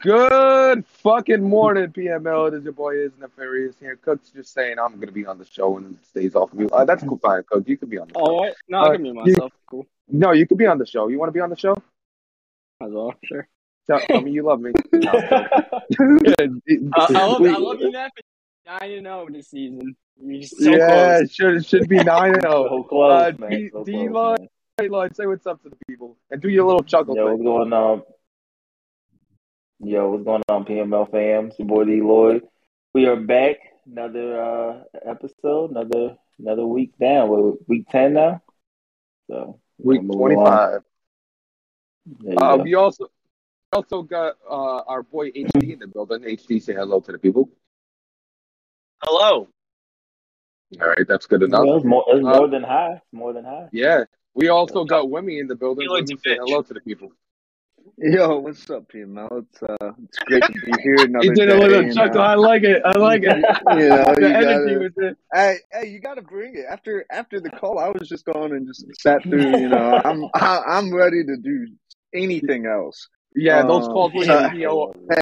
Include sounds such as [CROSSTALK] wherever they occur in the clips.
Good fucking morning, PML. It is your boy is Nefarious here. Cook's just saying I'm gonna be on the show and stays off mute. Uh, that's cool, fine, Cook. You could be on the show. Oh, what? No, Uh, I can mute myself. Cool. No, you could be on the show. You want to be on the show? As well, sure. Tell, tell me you love me. [LAUGHS] No, [LAUGHS] [LAUGHS] I, I love, I love you, Neff. Nine and zero this season. So yeah, close. it should should be [LAUGHS] nine and So zero. close, Uh, man. D- so D- close, Lloyd. man. Hey, Lloyd, say what's up to the people and do your little chuckle Yo, what's going on? Yo, what's going on, PML fam? It's your boy D Lloyd. We are back. Another uh, episode. Another another week down. We're week ten now. So Week we're moving twenty along. five. There you Uh, we also also got uh, our boy HD in the building. HD, say hello to the people. Hello. All right, that's good enough. Well, it's more, it's Uh, more than high. More than high. Yeah, we also got Wimmy in the building. He likes say hello to the people. Yo, what's up, PML? It's uh, it's great to be here [LAUGHS] another He did a little chuckle. know. I like it. I like it. [LAUGHS] You know, the you energy gotta, was there. hey, hey, you gotta bring it. After after the call, I was just going and just sat through. You know, [LAUGHS] I'm I, I'm ready to do anything else. Yeah, those Um, calls were so- Hey,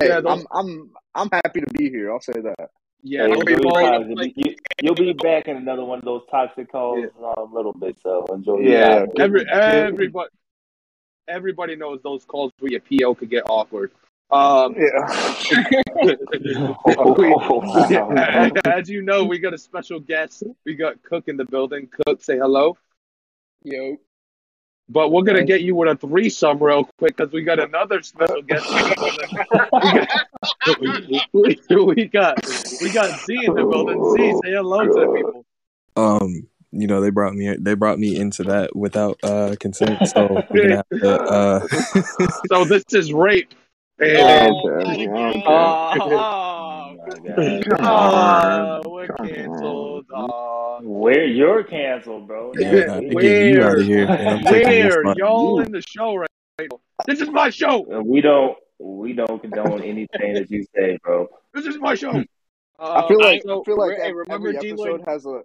Yeah, those- I'm I'm I'm happy to be here. I'll say that. Yeah, Hey, those enjoy your calls. time. You'll be, you, you'll be back in another one of those toxic calls in a little bit. So enjoy your Yeah. time. Every everybody everybody knows those calls where your PO could get awkward. Um, Yeah. [LAUGHS] [LAUGHS] we- as you know, we got a special guest. We got Cook in the building. Cook, say hello. Yo. But we're gonna get you with a threesome real quick because we got another special guest. [LAUGHS] we, we got we got Z in the building. Z, say hello to the people. um you know they brought me they brought me into that without uh consent so we're gonna have to uh [LAUGHS] So this is rape. And Okay, okay. Oh, Oh my Come uh, on. we're Come canceled. Uh, Where you're canceled, bro. yeah, I have to you out of here and I'm taking this where y'all in the show right now? This is my show. We don't we don't condone anything that you say, bro. This is my show. [LAUGHS] I feel Uh, like so I feel like hey, ev- remember every D-Lloyd? has a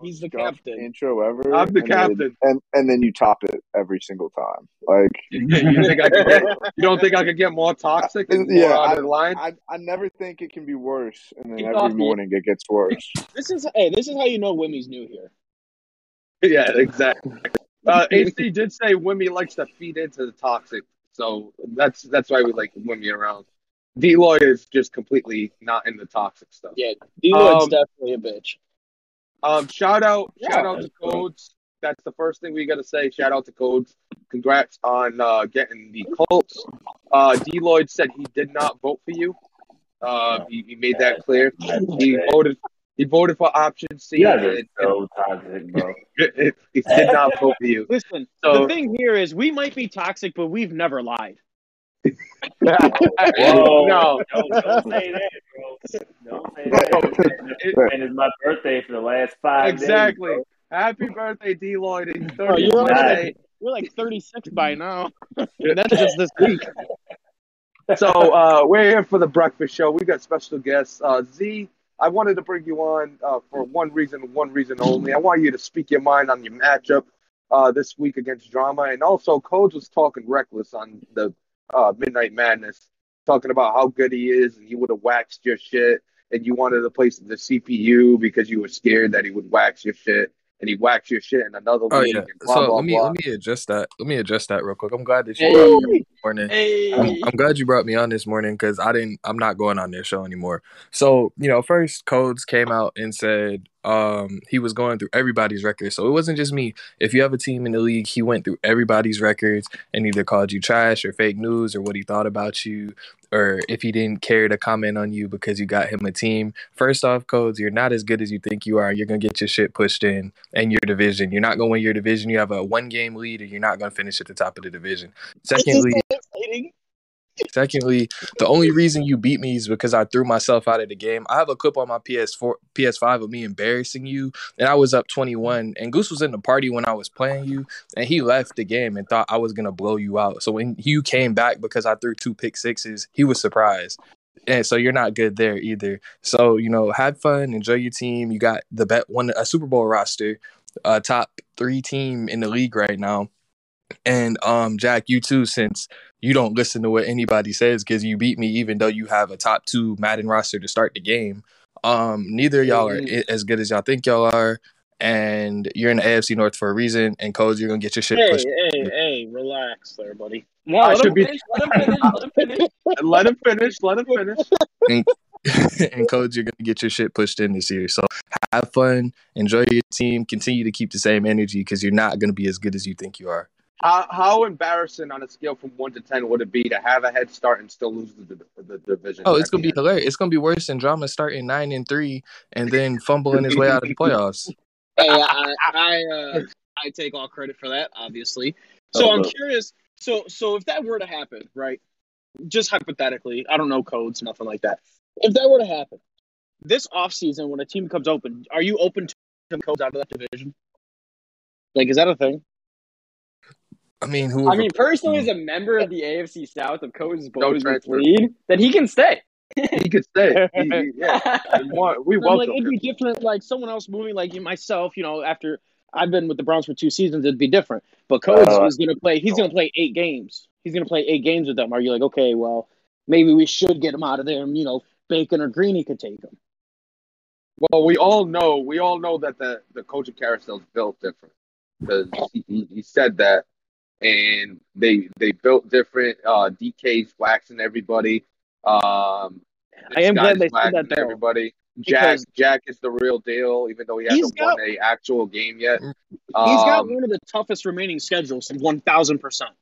He's the captain. intro ever. I'm the and captain. Then, and and then you top it every single time. Like [LAUGHS] you think I could get? You don't think I could get more toxic and [LAUGHS] more Yeah, out of line? I, I never think it can be worse, and then He every thought the- morning it gets worse. This is hey, this is how you know Wimmy's new here. Yeah, exactly. Uh, AC did say Wimmy likes to feed into the toxic, so that's that's why we like Wimmy around. Deloy is just completely not in the toxic stuff. Yeah, D-Lloyd's Um, definitely a bitch. Um, shout out, shout out to cool. Codes. That's the first thing we got to say. Shout out to Codes. Congrats on uh, getting the Colts. Uh, Deloyd said he did not vote for you. Uh, he, he made that clear. He [LAUGHS] voted. He voted for option C. You guys and- so toxic, bro. and he did not vote for you. Listen, So- the thing here is we might be toxic, but we've never lied. [LAUGHS] Whoa, no, don't, don't say that, bro. Don't say that. [LAUGHS] And it's my birthday for the last five exactly. days. Happy birthday, Deloyd. He's Oh, 30 you're like [LAUGHS] you're like 36 by now. That's just this week. So uh, we're here for the breakfast show. We've got special guests. Uh, Z, I wanted to bring you on uh, for one reason, one reason only. I want you to speak your mind on your matchup uh, this week against Drama, and also Codes was talking reckless on the uh, Midnight Madness, talking about how good he is, and he would have waxed your shit, and you wanted to place the CPU because you were scared that he would wax your shit, and he waxed your shit in another oh league. yeah blah, so blah, let me blah. let me adjust that let me adjust that real quick i'm glad that you Hey. brought me on this morning Hey. I'm, I'm glad you brought me on this morning because I didn't. I'm not going on their show anymore. So you know, first Codes came out and said um, he was going through everybody's records. So it wasn't just me. If you have a team in the league, he went through everybody's records and either called you trash or fake news or what he thought about you, or if he didn't care to comment on you because you got him a team. First off, Codes, you're not as good as you think you are. You're gonna get your shit pushed in and your division. You're not gonna win your division. You have a one game lead, and you're not gonna finish at the top of the division. Secondly. Secondly, the only reason you beat me is because I threw myself out of the game. I have a clip on my PS4, PS5 of me embarrassing you, and I was up 21. And Goose was in the party when I was playing you, and he left the game and thought I was gonna blow you out. So when you came back because I threw two pick sixes, he was surprised. and so you're not good there either. So you know, have fun, enjoy your team. You got the bet one a Super Bowl roster, a top three team in the league right now. And um, Jack, you too, since you don't listen to what anybody says because you beat me, even though you have a top two Madden roster to start the game. Um, neither y'all are as good as y'all think y'all are, and you're in the AFC North for a reason. And codes, you're gonna get your shit Hey, pushed. hey, hey, hey, relax there, buddy. No, I let should him be- finish. Let him finish. Let him finish. [LAUGHS] Let him finish. Let him finish. and [LAUGHS] codes, you're gonna get your shit pushed in this year. So have fun, enjoy your team, continue to keep the same energy because you're not gonna be as good as you think you are. How how embarrassing on a scale from one to ten would it be to have a head start and still lose the, the, the division? Oh, it's gonna be end? hilarious. It's gonna be worse than drama starting nine and three and then fumbling his way out of the playoffs. [LAUGHS] Hey, I, I, uh, I take all credit for that, obviously. So Oh, I'm look. curious. So, so if that were to happen, right? Just hypothetically, I don't know codes, nothing like that. If that were to happen, this offseason, when a team comes open, are you open to codes out of that division? Like, is that a thing? I mean, who? I mean, personally, as a member of the AFC South of Codes Boys transfer. lead, that he can stay. He could stay. He- he- [LAUGHS] yeah, we want- we I'm like, welcome it'd be different. Like someone else moving, like myself. You know, after I've been with the Browns for two seasons, it'd be different. But Codes Uh, is going to play. He's going to play eight games. He's going to play eight games with them. Are you like, okay, well, maybe we should get him out of there, and you know, Bacon or Greeny could take him. Well, we all know we all know that the the coaching carousel is built different because he, he, he said that, and they they built different. Uh, DK's waxing everybody. Um, I am glad they said that, though, Everybody. Jack because- Jack is the real deal, even though he hasn't got- won a actual game yet. He's got Um, one of the toughest remaining schedules, one thousand percent.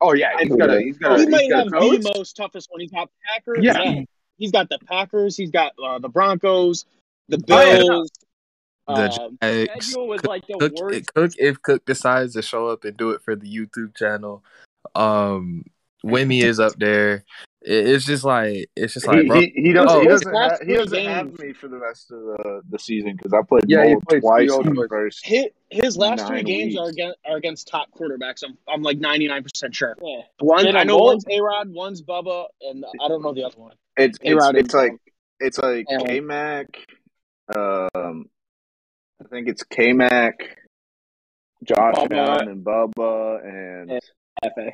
oh yeah, he's got a he's got a, He he's might got have a the most toughest one. He's got Packers. Yeah. He's got the Packers. He's got uh, the Broncos, the Oh, yeah. Bills. The um, Jags. Schedule was like the Cook, worst. Cook, if Cook decides to show up and do it for the YouTube channel, um, Wimmy [LAUGHS] is up there. It- It's just like it's just like, he, bro. he, he doesn't, Oh, he doesn't, last have, he doesn't have me for the rest of the, the season because I played Yeah, he twice in the first. his, his last three Nine games are against, are against top quarterbacks. I'm I'm like 99 percent sure. Yeah. One Get I know both. one's A Rod, one's Bubba, and I don't know the other one. It's it's, A-Rod it's and- like it's like and- K Mac. Um, I think it's K Mac, Josh Bubba. Allen, and Bubba and Yeah. Hefe.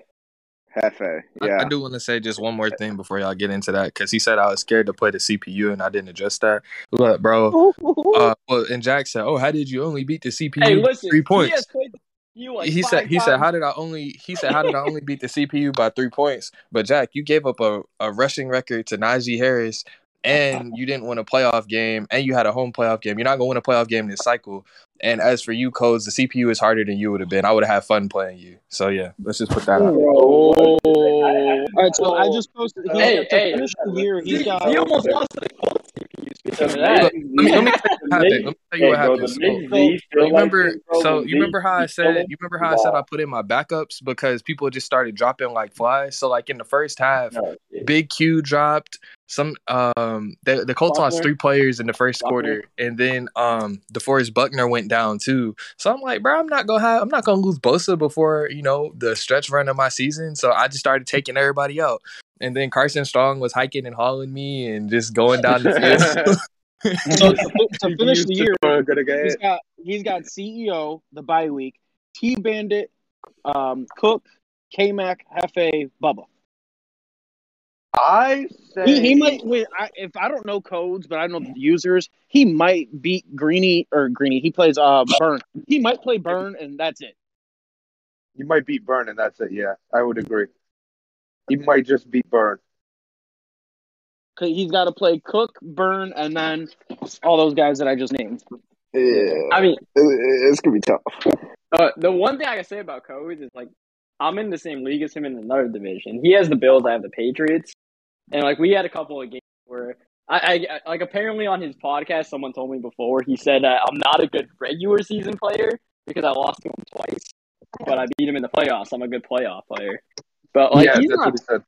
Hefe. Yeah, I do want to say just one more thing before y'all get into that because he said I was scared to play the CPU and I didn't address that. Look, bro. [LAUGHS] Uh, well, and Jack said, "Oh, how did you only beat the CPU Hey, listen. three He points?" has played you like he five said he said how did i only he said how did i only beat the cpu by three points but jack you gave up a, a rushing record to najee harris and you didn't win a playoff game and you had a home playoff game you're not going to win a playoff game this cycle and as for you codes the cpu is harder than you would have been i would have had fun playing you so yeah let's just put that out Oh. All right, so I just posted. He, Hey, to hey. finish the year, He, got. he almost lost to the Colts. CPU, Speaking of Look, that, let me let me tell you what happened. Let me tell you what happened. So, Big so Z still you remember like this, bro. so you remember how I said you remember how I said I put in my backups because people just started dropping like flies. So like in the first half, No, shit. Big Q dropped some um the, the Colts lost three players in the first Buckner. quarter and then um DeForest Buckner went down too. So I'm like, bro, I'm not gonna have I'm not gonna lose Bosa before, you know, the stretch run of my season. So I just started taking everybody out. And then Carson Strong was hiking and hauling me and just going down the field. [LAUGHS] [LAUGHS] So to, to finish the year, We're gonna get he's it. got he's got CEO the bye week, T Bandit, um, Cook, K Mac, Hefe, Bubba. I say He, he might win. I, if I don't know codes, but I know the users, he might beat Greeny or Greeny. He plays uh Burn. He might play Burn, and that's it. You might beat Burn, and that's it. Yeah, I would agree. He might just beat Burn. Cause he's got to play Cook, Burn, and then all those guys that I just named. yeah. I mean, It- it's gonna be tough. uh, the one thing I can say about Codes is like, I'm in the same league as him in another division. He has the Bills, I have the Patriots, and like we had a couple of games where I, I like apparently on his podcast, someone told me before he said uh, I'm not a good regular season player because I lost to him twice, but I beat him in the playoffs. I'm a good playoff player. But like yeah, he's that's not what he said.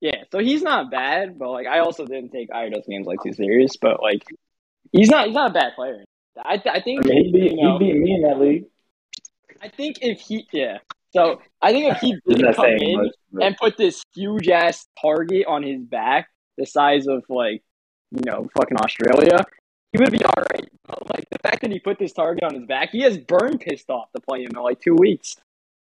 Yeah, so he's not bad, but like I also didn't take either of those games like too serious. But like he's not he's not a bad player. I th- I think I mean, he beat, you know, he beat me in that league. I think if he yeah. So I think if he [LAUGHS] didn't come in much. but- and put this huge ass target on his back the size of like you know fucking Australia, he would be all right. But, like the fact that he put this target on his back, he has Burn pissed off to play him in like two weeks.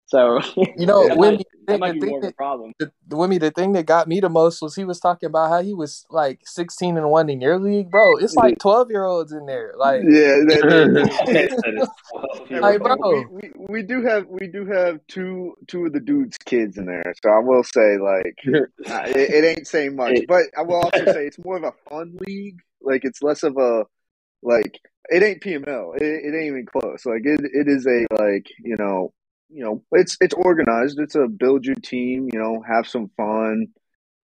So You know, that when might, the, might the thing more of a that problem. the, the Wimmy, the thing that got me the most was he was talking about how he was like 16 and one in your league, bro. It's like 12 year olds in there, like. Yeah, that, They [LAUGHS] said it's 12 Hey, years Like, we, bro. we, we, we do have we do have two two of the dudes' kids in there, so I will say like [LAUGHS] uh, it, it ain't saying much, but I will also [LAUGHS] say it's more of a fun league. Like it's less of a like it ain't PML. It, it ain't even close. Like it it is a like you know you know it's it's organized. It's a build your team. You know, have some fun.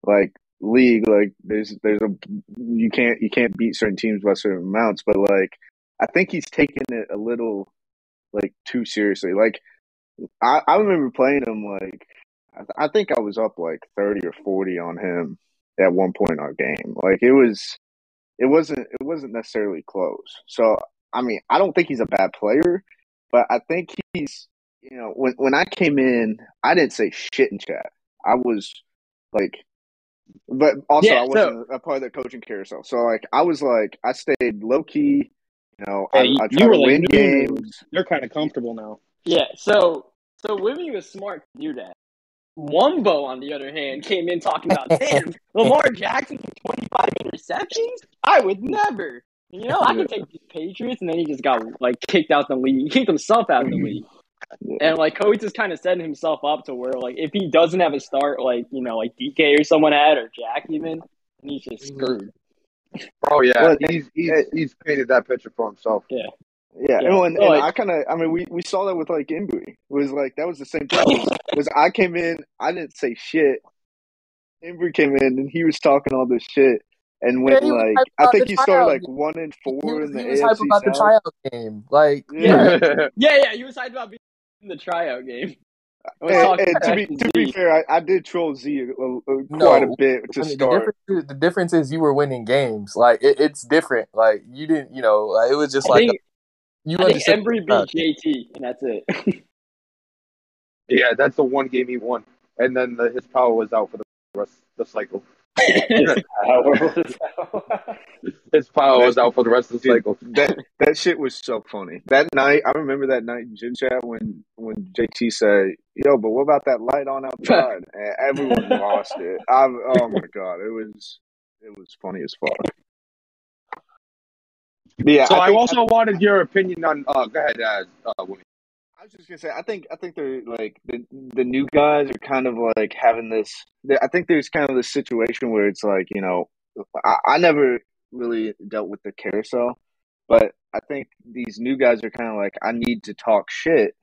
Like league, like there's there's a you can't you can't beat certain teams by certain amounts, but like I think he's taking it a little like too seriously. Like I, I remember playing him like I, I think I was up like thirty or forty on him at one point in our game. Like it was it wasn't it wasn't necessarily close. So I mean I don't think he's a bad player, but I think he's you know when when I came in I didn't say shit in chat. I was like but also Yeah, I wasn't a part of the coaching carousel. So like I was like I stayed low key. You know, Yeah, I, you- I you try were to like win new. games. You're kind of comfortable now. Yeah, so so Wimmy was smart to do that. Wumbo, on the other hand, came in talking about [LAUGHS] damn Lamar Jackson for 25 interceptions. I would never. You know, I could take the Patriots, and then he just got like kicked out the league. He kicked himself out of the [CLEARS THROAT] league. And like Coach is kind of setting himself up to where like if he doesn't have a start, like you know, like DK or someone had or Jack even, he's just mm-hmm. screwed. Oh yeah, Well, he's he's he's painted that picture for himself. Yeah, Yeah. and, and, and like- I kind of, I mean, we, we saw that with like Embry. It was like that was the same thing. [LAUGHS] Was, was I came in, I didn't say shit. Embry came in and he was talking all this shit, and Yeah, went he was like I think he started like game. one and four was, in the he was hype AFC about the South. tryout game. Like, Yeah. yeah. [LAUGHS] Yeah, yeah, he was hyped about being in the tryout game. [LAUGHS] And, and to be to to be fair, I, I did troll Z a, a, a- quite a bit to I mean, the start. difference is, the difference is you were winning games. Like it, it's different. Like you didn't, you know, like, it was just I like think you I think understand. Embry beat JT, and that's it. [LAUGHS] yeah, that's the one game he won, and then the, his power was out for the rest of the cycle. Power was out. His power was out for the rest of the Dude, cycle. that that shit was so funny. That night, I remember that night in gym chat when when JT said, "Yo, but what about that light on outside?" [LAUGHS] And everyone lost it. I, oh my god, it was it was funny as fuck. Yeah, So I, think- also wanted your opinion on. Uh, go ahead, uh, uh, Winnie. I was just gonna say, I think I think they're like the the new guys are kind of like having this. I think there's kind of this situation where it's like you know, I, I never really dealt with the carousel, but I think these new guys are kind of like, I need to talk shit,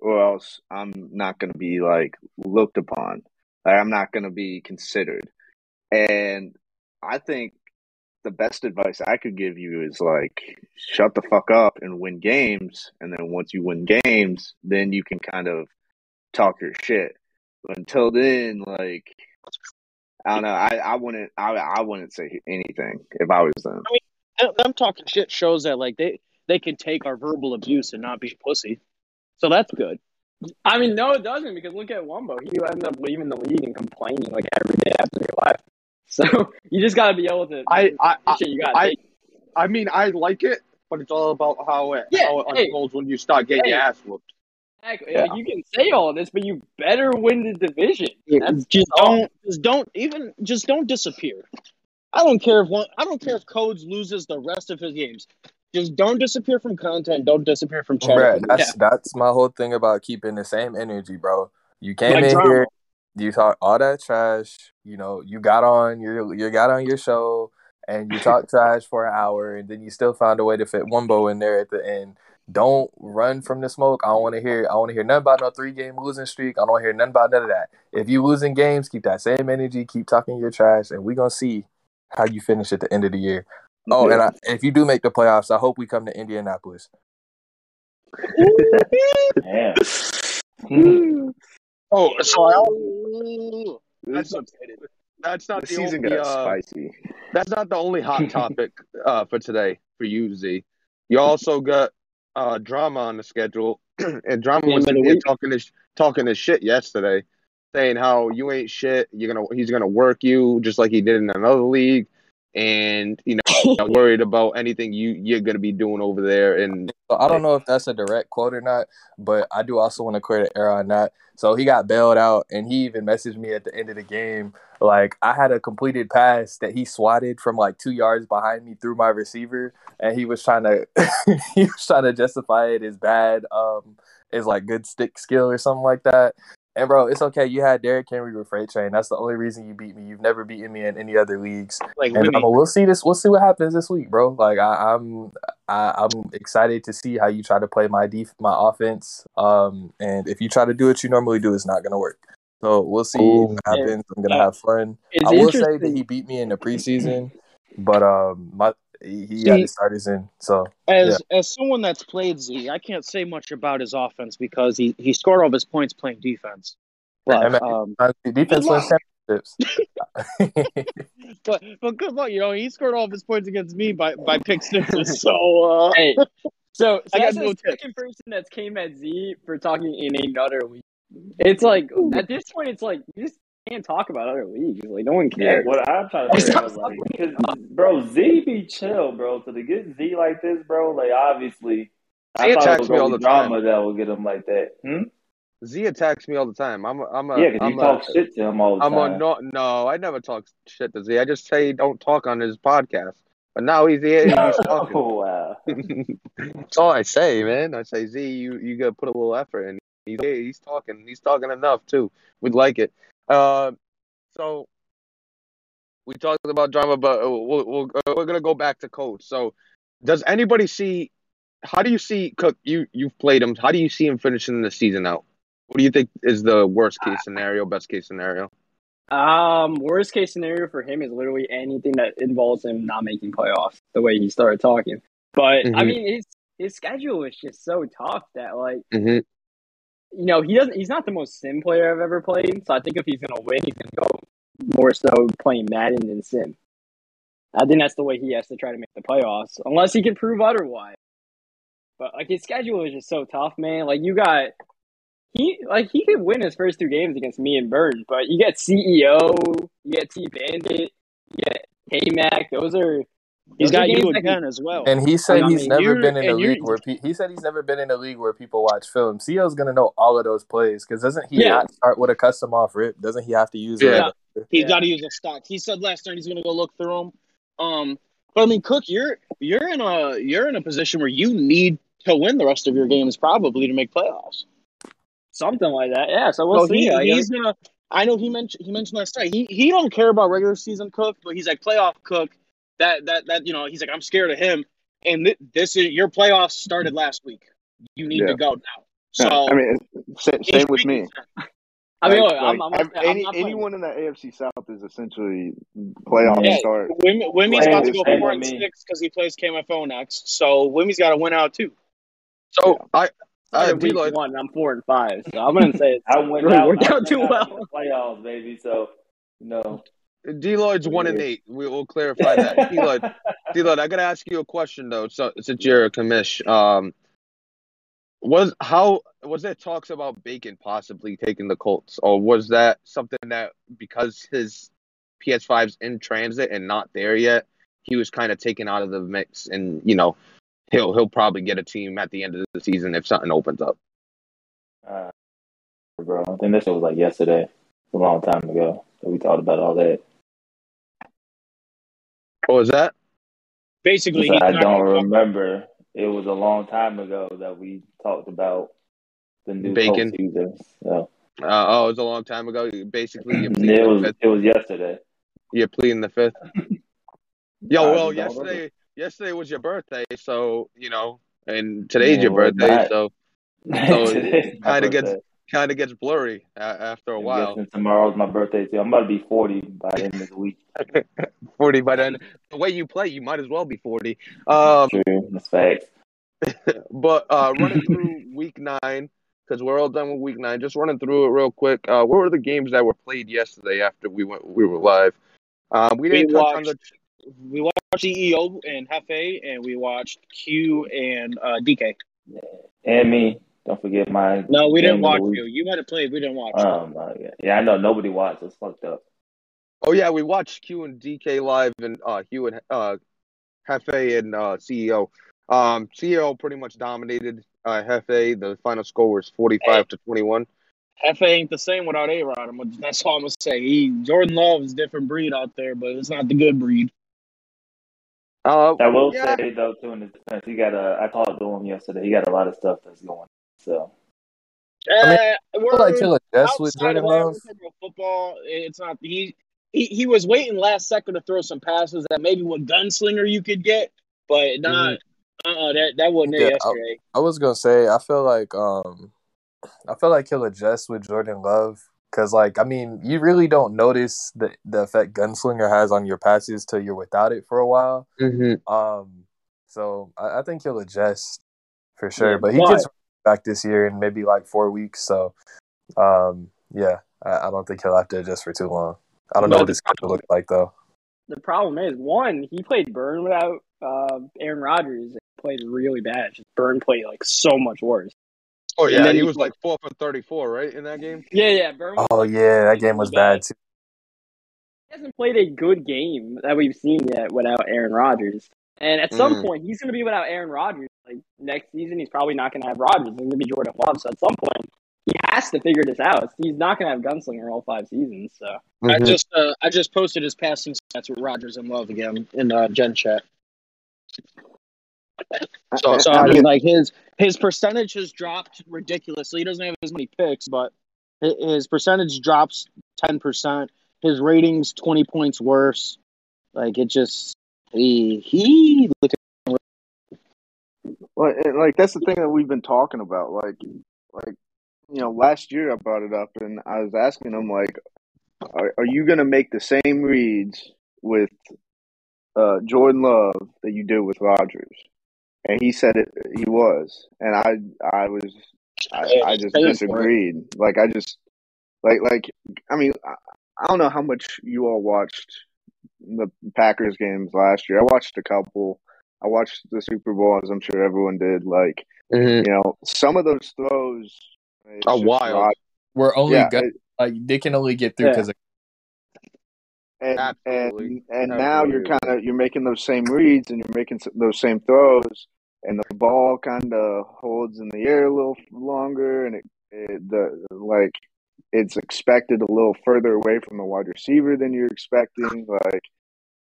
or else I'm not gonna be like looked upon. Like I'm not gonna be considered, and I think the best advice I could give you is like shut the fuck up and win games, and then once you win games, then you can kind of talk your shit. But until then, like I don't know, I, I wouldn't I I wouldn't say anything if I was them. Them them talking shit shows that like they they can take our verbal abuse and not be pussy. So that's good. I mean, no, it doesn't because look at Wumbo. He ended up leaving the league and complaining like every day after your life. So [LAUGHS] you just gotta be able to. I I I, you gotta I. I mean, I like it, but it's all about how it Yeah, how it hey. unfolds when you start getting your ass whooped. Exactly. Like, you can say all this, but you better win the division. That's just all. don't just don't even just don't disappear. I don't care if one I don't care if Codes loses the rest of his games. Just don't disappear from content. Don't disappear from chat. Bruh, that's that's my whole thing about keeping the same energy, bro. You came Like in drama. here, you talk all that trash. You know, you got on your you got on your show and you talk [LAUGHS] trash for an hour, and then you still found a way to fit Wumbo in there at the end. Don't run from the smoke. I don't want to hear. I want to hear nothing about no three game losing streak. I don't want to hear nothing about none of that. If you losing games, keep that same energy. Keep talking your trash, and we're gonna see how you finish at the end of the year. Oh, and I, if you do make the playoffs, I hope we come to Indianapolis. [LAUGHS] Damn. [LAUGHS] Oh, so I also, that's not, that's not The the season only got uh, spicy. that's not the only hot [LAUGHS] topic uh, for today for you, Z. You also got uh, drama on the schedule, [CLEARS THROAT] and drama was talking this talking this shit yesterday. saying how you ain't shit. You're gonna he's gonna work you just like he did in another league, and you know worried about anything you you're gonna be doing over there. And So I don't know if that's a direct quote or not, but I do also want to credit Era on that. So he got bailed out, and he even messaged me at the end of the game. Like I had a completed pass that he swatted from like two yards behind me through my receiver, and he was trying to [LAUGHS] he was trying to justify it as bad, um, as like good stick skill or something like that. And bro, it's okay. You had Derrick Henry with Freight Train. That's the only reason you beat me. You've never beaten me in any other leagues. Like And Wimmy. um, we'll see this. We'll see what happens this week, bro. Like I, I'm, I, I'm excited to see how you try to play my def- my offense. Um, and if you try to do what you normally do, it's not gonna work. So we'll see Ooh. what happens. I'm gonna Yeah. have fun. It's I will say that he beat me in the preseason, but um, my he, he See- had his starters in. So As as someone that's played Z, I can't say much about his offense because he, he scored all of his points playing defense. Hey, But man. um, defense Good wins championships. [LAUGHS] [LAUGHS] but but good luck, you know he scored all of his points against me by by pick sixes. [LAUGHS] So uh, Hey, so, so I got no the second person that's came at Z for talking in another league. It's like at this point, it's like you just can't talk about other leagues. Like no one Yeah, cares. what I'm trying to Stop- figure out, stop like, cause, bro, Z be chill, bro. So to get Z like this, bro, like obviously, I Z thought it attacks was me all be the time. that would get him like that. Hmm? Z attacks me all the time. I'm a, I'm a, Yeah, because I'm you a, talk shit to him all the time. I'm time. a no, no. I never talk shit to Z. I just say don't talk on his podcast. But now he's here. He's [LAUGHS] talking. oh wow. [LAUGHS] That's all I say, man. I say Z, you you gotta put a little effort in. He's he's talking. He's talking enough too. We'd like it. Uh, so we talked about drama, but uh, we'll, we'll, uh, we're gonna go back to coach. So, does anybody see? How do you see Cook? You you've played him. How do you see him finishing the season out? What do you think is the worst case scenario, best case scenario? Um, worst case scenario for him is literally anything that involves him not making playoffs. The way he started talking, but I Mhm. mean his his schedule is just so tough that like Mm-hmm. You know he doesn't. He's not the most sim player I've ever played. So I think if he's gonna win, he's gonna go more so playing Madden than sim. I think that's the way he has to try to make the playoffs, unless he can prove otherwise. But like his schedule is just so tough, man. Like you got he like he could win his first two games against me and Burton, but you get CEO, you get T Bandit, you get K Mac. Those are he's those got games you that again as well. And he said I he's mean, never been in a league where pe- he said he's never been in a league where people watch film. CEO's gonna know all of those plays because doesn't he Yeah. not start with a custom off rip? Doesn't he have to use Yeah. a He's Yeah. got to use a stock. He said last night he's going to go look through them. Um, but I mean, Cook, you're you're in a you're in a position where you need to win the rest of your games probably to make playoffs. something like that. Yeah, so we'll so see. he, he's gonna. I know he mentioned he mentioned last night. He he don't care about regular season Cook, but he's like playoff Cook. That that that you know he's like I'm scared of him. And th- this is your playoffs started last week. You need Yeah. to go now. So I mean, same, same with me. I mean, Like- look, I'm, I'm, I'm, any, not playing- anyone in the AFC South is essentially playoff Yeah. start. Wim, Wimmy's Same about to go four and six because he plays KMFO next. So Wimmy's got to win out too. So I, I started week Deloitte, one. I'm four and five, so I'm gonna say it's [LAUGHS] I went really out, worked I out too went well. the playoffs, baby. So you Deloitte's one and eight. We will clarify that. [LAUGHS] Deloitte, Deloitte, I gotta ask you a question though. So since you're a commish, um, was how was there talks about Bacon possibly taking the Colts, or was that something that because his PS5's in transit and not there yet, he was kind of taken out of the mix, and you know he'll he'll probably get a team at the end of the season if something opens up. uh, bro, I think this was like yesterday, a long time ago. that we talked about all that. What was that? Basically, So I don't gonna- remember. It was a long time ago that we talked about the new Bacon. Season. So Uh, oh, it was a long time ago. Basically, you're it was it was yesterday. You're pleading the fifth. [LAUGHS] Yo, well, just don't remember. yesterday, yesterday was your birthday, so you know, and today's Yeah, your birthday, not. [LAUGHS] so Today's my kinda gets- birthday. Kind of gets blurry after a I'm while. guessing tomorrow's my birthday too. I'm about to be 40 by the end of the week. [LAUGHS] Forty by then. The way you play, you might as well be forty. Um, True, that's facts. [LAUGHS] but uh, running through [LAUGHS] week nine because we're all done with week nine. Just running through it real quick. Uh, what were the games that were played yesterday after we went we were live? Um, we We didn't touch on the watched we watched CEO and Hefe, and we watched Q and uh, DK. And me, Don't forget my. No, we didn't watch you. You might have played. We didn't watch. Oh my god! Yeah, I know nobody watched. It's fucked up. Oh yeah, we watched Q and DK live and uh Hugh and uh Hefe and uh CEO. Um CEO pretty much dominated uh Hefe. The final score was forty five to twenty one. Hefe ain't the same without A Rod. That's all I'm gonna say. He Jordan Love is a different breed out there, but it's not the good breed. Uh I will yeah. say though, too, in his defense, he got a. I talked to him yesterday. He got a lot of stuff that's going. On. So I mean, Uh, I we're like Killer Jess with outside Jordan of that, Love. we're talking about football. It's not he, he. He was waiting last second to throw some passes that maybe what gunslinger you could get, but not. Uh, that that wasn't Mm-hmm. Yeah, it yesterday. I was gonna say I feel like um I feel like Killer Jess with Jordan Love because like I mean you really don't notice the the effect Gunslinger has on your passes till you're without it for a while. Mm-hmm. Um, so I, I think he'll adjust for sure, Yeah, but he but- gets back this year in maybe like four weeks. So um yeah, I, I don't think he'll have to adjust for too long. I don't know But- what his schedule look like though. The problem is, one, he played Burn without uh, Aaron Rodgers. and played really bad. Just Burn played like so much worse. Oh And yeah, then he you was play- like four for thirty four, right, in that game? Yeah, yeah. Burn. was, Oh like, yeah, that game was really bad too. He hasn't played a good game that we've seen yet without Aaron Rodgers. And at some Mm. point, he's going to be without Aaron Rodgers. Like next season, he's probably not going to have Rodgers. He's going to be Jordan Love. So at some point, he has to figure this out. He's not going to have Gunslinger all five seasons. So I Mhm. just uh, I just posted his passing stats with Rodgers and Love again in uh, Gen Chat. So, so I mean, like his his percentage has dropped ridiculously. He doesn't have as many picks, but his percentage drops ten percent. His ratings twenty points worse. Like it just he he look Well, and, like that's the thing that we've been talking about. Like, like you know, last year I brought it up, and I was asking him like, are, are you going to make the same reads with uh, Jordan Love that you did with Rodgers? And he said it. He was, and I, I was, I, I just Pay for it. disagreed. Like I just, like, like I mean, I, I don't know how much you all watched the Packers games last year. I watched a couple. I watched the Super Bowl, as I'm sure everyone did. Like, Mhm. you know, some of those throws it's Are just wild. Rod- We're only yeah, got, it- like they can only get through Yeah. because and Absolutely. and and now you're kind of you're making those same reads and you're making those same throws, and the ball kind of holds in the air a little longer, and it, it the like it's expected a little further away from the wide receiver than you're expecting. Like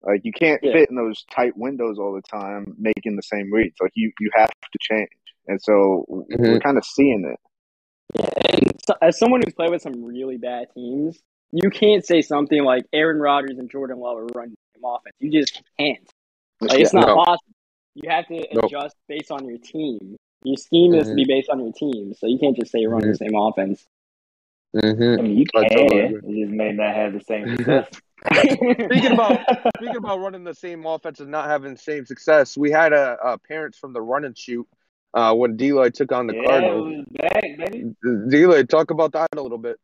like you can't Yeah. fit in those tight windows all the time, making the same reads. Like you you have to change, and so we're mm-hmm. kind of seeing it. And so, as someone who's played with some really bad teams, you can't say something like Aaron Rodgers and Jordan Love are running the same offense. You just can't. Like, it's Yeah. not No. possible. You have to Nope. adjust based on your team. Your scheme is to be mm-hmm. based on your team, so you can't just say you're running the mm-hmm. same offense. Mm-hmm. I mean, you can. totally You just may not have the same success. [LAUGHS] Speaking about [LAUGHS] speaking about running the same offense and not having the same success, we had a, a parents from the run and shoot uh, when D'Lo took on the yeah, Cardinals. was back, baby. D'Lo, talk about that a little bit.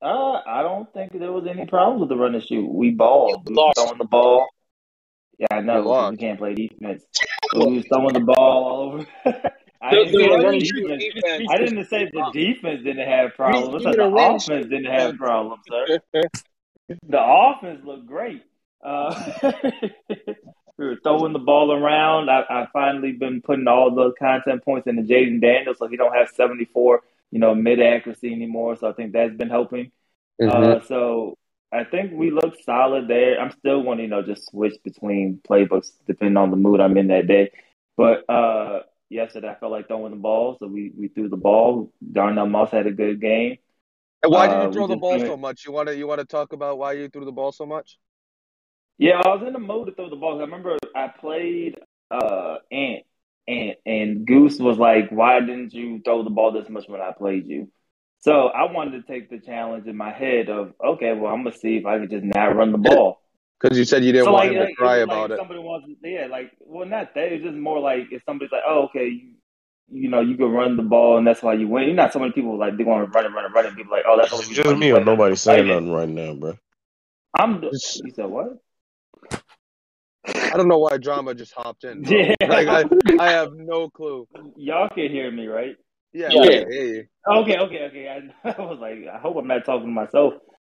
Uh, I don't think there was any problem with the run and shoot. We balled. We lost. throwing the ball. Yeah, I know. You because lost. We can't play defense. We was throwing the ball all over. [LAUGHS] I The- didn't the say run the defense. defense I didn't say the defense didn't have problems. I Even said the the run and offense didn't have problems, sir. The offense looked great. Uh, [LAUGHS] we were throwing the ball around. I, I finally been putting all the content points into Jayden Daniels, so he don't have seventy four, you know, mid accuracy anymore. So I think that's been helping. Uh, so I think we look solid there. I'm still going to, you know, just switch between playbooks depending on the mood I'm in that day. But uh, yesterday I felt like throwing the ball, so we, we threw the ball. Darnell Moss had a good game. And why did Uh, you we throw the ball so much? You want to you want to talk about why you threw the ball so much? Yeah, I was in the mood to throw the ball. I remember I played uh Ant and and Goose was like, "Why didn't you throw the ball this much when I played you?" So I wanted to take the challenge in my head of, okay, well, I'm gonna see if I could just not run the ball. Because you said you didn't so want like, him like, to cry it's about like it. Somebody wants, yeah, like, well, not that. It's just more like if somebody's like, oh, okay, you, you know, you can run the ball and that's why you win. You're not so many people like they want to run and run and run and people like, oh, that's It's what we just me or nobody saying nothing right now, bro. I'm. The, you said what? I don't know why drama just hopped in. bro. [LAUGHS] Yeah. Like I, I have no clue. Y'all can hear me, right? Yeah, Yeah. we can hear you. Okay, okay, okay. I, [LAUGHS] I was like, I hope I'm not talking to myself.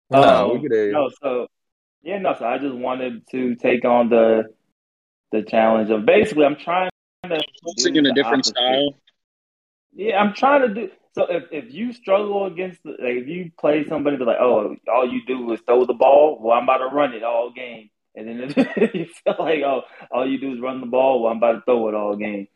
No, Um, we can hear you. No, so yeah, no. So I just wanted to take on the the challenge of basically, I'm trying to in a different opposite. style. Yeah, I'm trying to do. So if if you struggle against, the, like, if you play somebody that's like, oh, all you do is throw the ball, well, I'm about to run it all game. And then if [LAUGHS] you feel like, oh, all you do is run the ball, well, I'm about to throw it all game,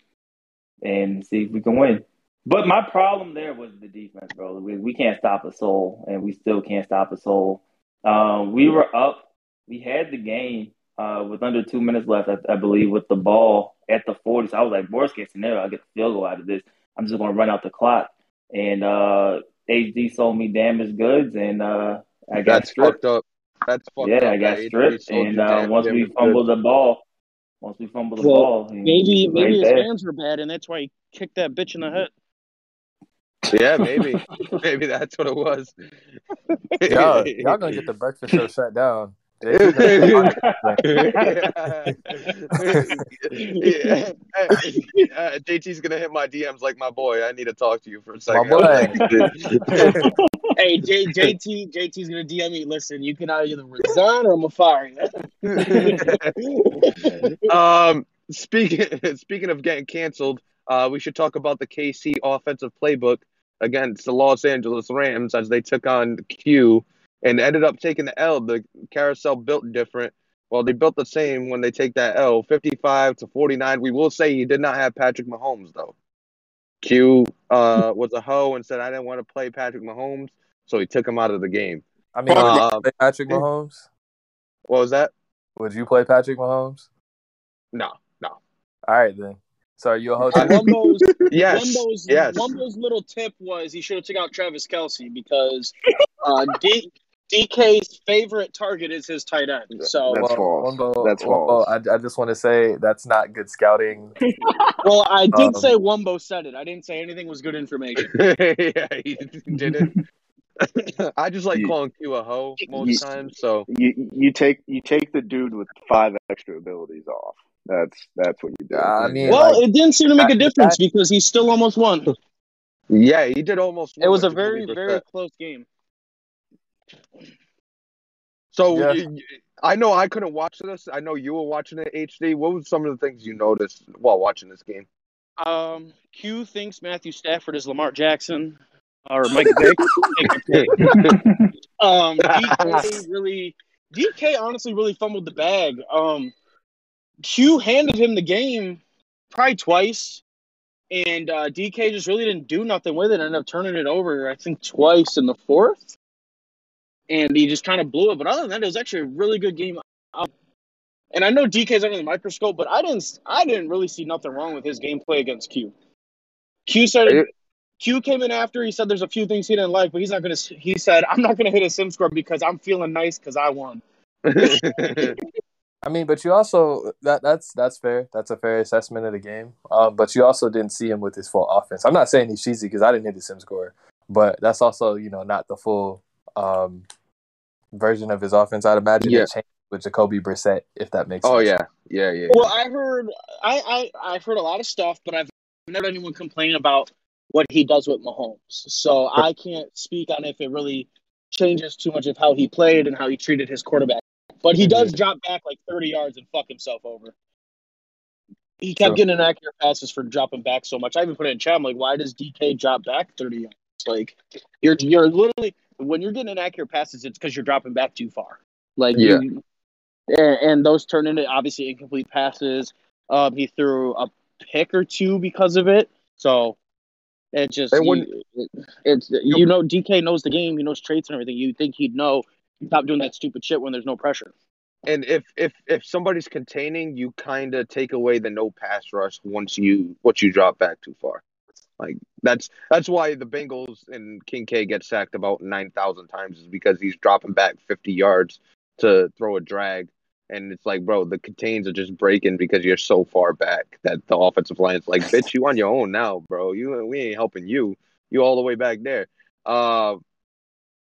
and see if we can win. But my problem there was the defense, bro. We, we can't stop a soul, and we still can't stop a soul. Um, we were up. We had the game uh, with under two minutes left, I, I believe, with the ball at the 40. So I was like, worst case scenario, I get the field goal out of this. I'm just going to run out the clock. And uh, HD sold me damaged goods, and uh, I got That's stripped. fucked up. That's fucked Yeah, up. I got stripped. And uh, once damn we good. fumbled the ball, once we fumbled the Well, ball, Maybe he was maybe his there. hands were bad, and that's why he kicked that bitch in the head. Yeah, maybe. [LAUGHS] maybe that's what it was. Y'all, y'all gonna get [LAUGHS] the breakfast show shut down. Yeah. yeah. Uh, JT's gonna hit my DMs like my boy. I need to talk to you for a second. boy. [LAUGHS] Hey, J, JT JT's gonna DM me. Listen, you can either resign or I'm gonna fire you. [LAUGHS] um, speaking speaking of getting canceled, uh, we should talk about the KC offensive playbook against the Los Angeles Rams as they took on Q and ended up taking the L. The carousel built different. Well, they built the same when they take that L, fifty-five to forty-nine. We will say he did not have Patrick Mahomes though. Q uh, [LAUGHS] was a hoe and said I didn't want to play Patrick Mahomes, so he took him out of the game. I mean, would you play Patrick Mahomes? what was that? Would you play Patrick Mahomes? No, no. All right then. So are you a And hotel? Wumbo's, Yes, Wumbo's, yes. Wumbo's little tip was he should have took out Travis Kelce because uh, [LAUGHS] D, DK's favorite target is his tight end. So, That's false. Wumbo, That's Wumbo, false. I, I just want to say that's not good scouting. [LAUGHS] well, I did Um, say Wumbo said it. I didn't say anything was good information. [LAUGHS] yeah, he [LAUGHS] didn't. I just like You- calling Q a hoe most you- times. So You you take you take the dude with five extra abilities off. That's that's what you do. I mean, Well, like, it didn't seem to make a that- difference because he still almost won. yeah, he did almost. It was a very, 20%. very close game. So Yeah. you- you- I know I couldn't watch this. I know you were watching it HD. What were some of the things you noticed while watching this game? Um, Q thinks Matthew Stafford is Lamar Jackson or Mike Vick. [LAUGHS] um, [LAUGHS] DK really, DK honestly really fumbled the bag. Um, Q handed him the game probably twice, and uh, DK just really didn't do nothing with it. Ended up turning it over, I think, twice in the fourth, and he just kind of blew it. But other than that, it was actually a really good game. Um, and I know DK's under the microscope, but I didn't, I didn't really see nothing wrong with his gameplay against Q. Q said Q came in after. He said there's a few things he didn't like, but he's not gonna. He said I'm not gonna hit a sim score because I'm feeling nice because I won. [LAUGHS] I mean, but you also that that's that's fair. That's a fair assessment of the game. Um, but you also didn't see him with his full offense. I'm not saying he's cheesy because I didn't hit the sim score, but that's also you know not the full um, version of his offense. I'd imagine Yeah. it changed with Jacoby Brissett if that makes oh sense. yeah, yeah, yeah. Well, I heard, I, I, I've heard a lot of stuff, but I've never had anyone complain about what he does with Mahomes. So I can't speak on if it really changes too much of how he played and how he treated his quarterback. But he does drop back like 30 yards and fuck himself over. He kept Sure. getting inaccurate passes for dropping back so much. I even put it in chat. I'm like, why does DK drop back 30 yards? Like, you're you're literally when you're getting inaccurate passes, it's because you're dropping back too far. Like, Yeah. you, and, and those turn into obviously incomplete passes. Um, he threw a pick or two because of it. So it just And when- you- it, it's you know DK knows the game. He knows traits and everything. You think he'd know. Stop doing that stupid shit when there's no pressure. And if if if somebody's containing, you kind of take away the no pass rush once you once you drop back too far. Like that's that's why the Bengals and King K get sacked about nine thousand times is because he's dropping back fifty yards to throw a drag, and it's like, bro, the contains are just breaking because you're so far back that the offensive line is like, bitch, you on your own now, bro. You we ain't helping you. You all the way back there. Uh,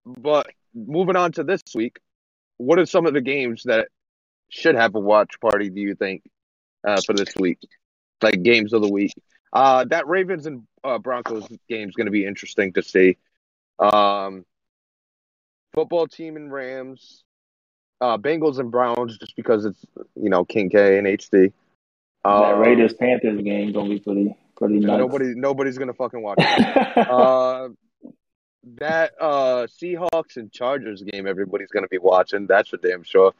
but moving on to this week, what are some of the games that should have a watch party? Do you think uh, for this week, like games of the week? Uh, that Ravens and uh, Broncos game is going to be interesting to see. Um, football team and Rams, uh, Bengals and Browns, just because it's you know King K and HD. that Um, Raiders Panthers game gonna be pretty pretty nuts. nobody, nobody's gonna fucking watch. It. [LAUGHS] Uh, that uh Seahawks and Chargers game, everybody's gonna be watching. That's for damn sure.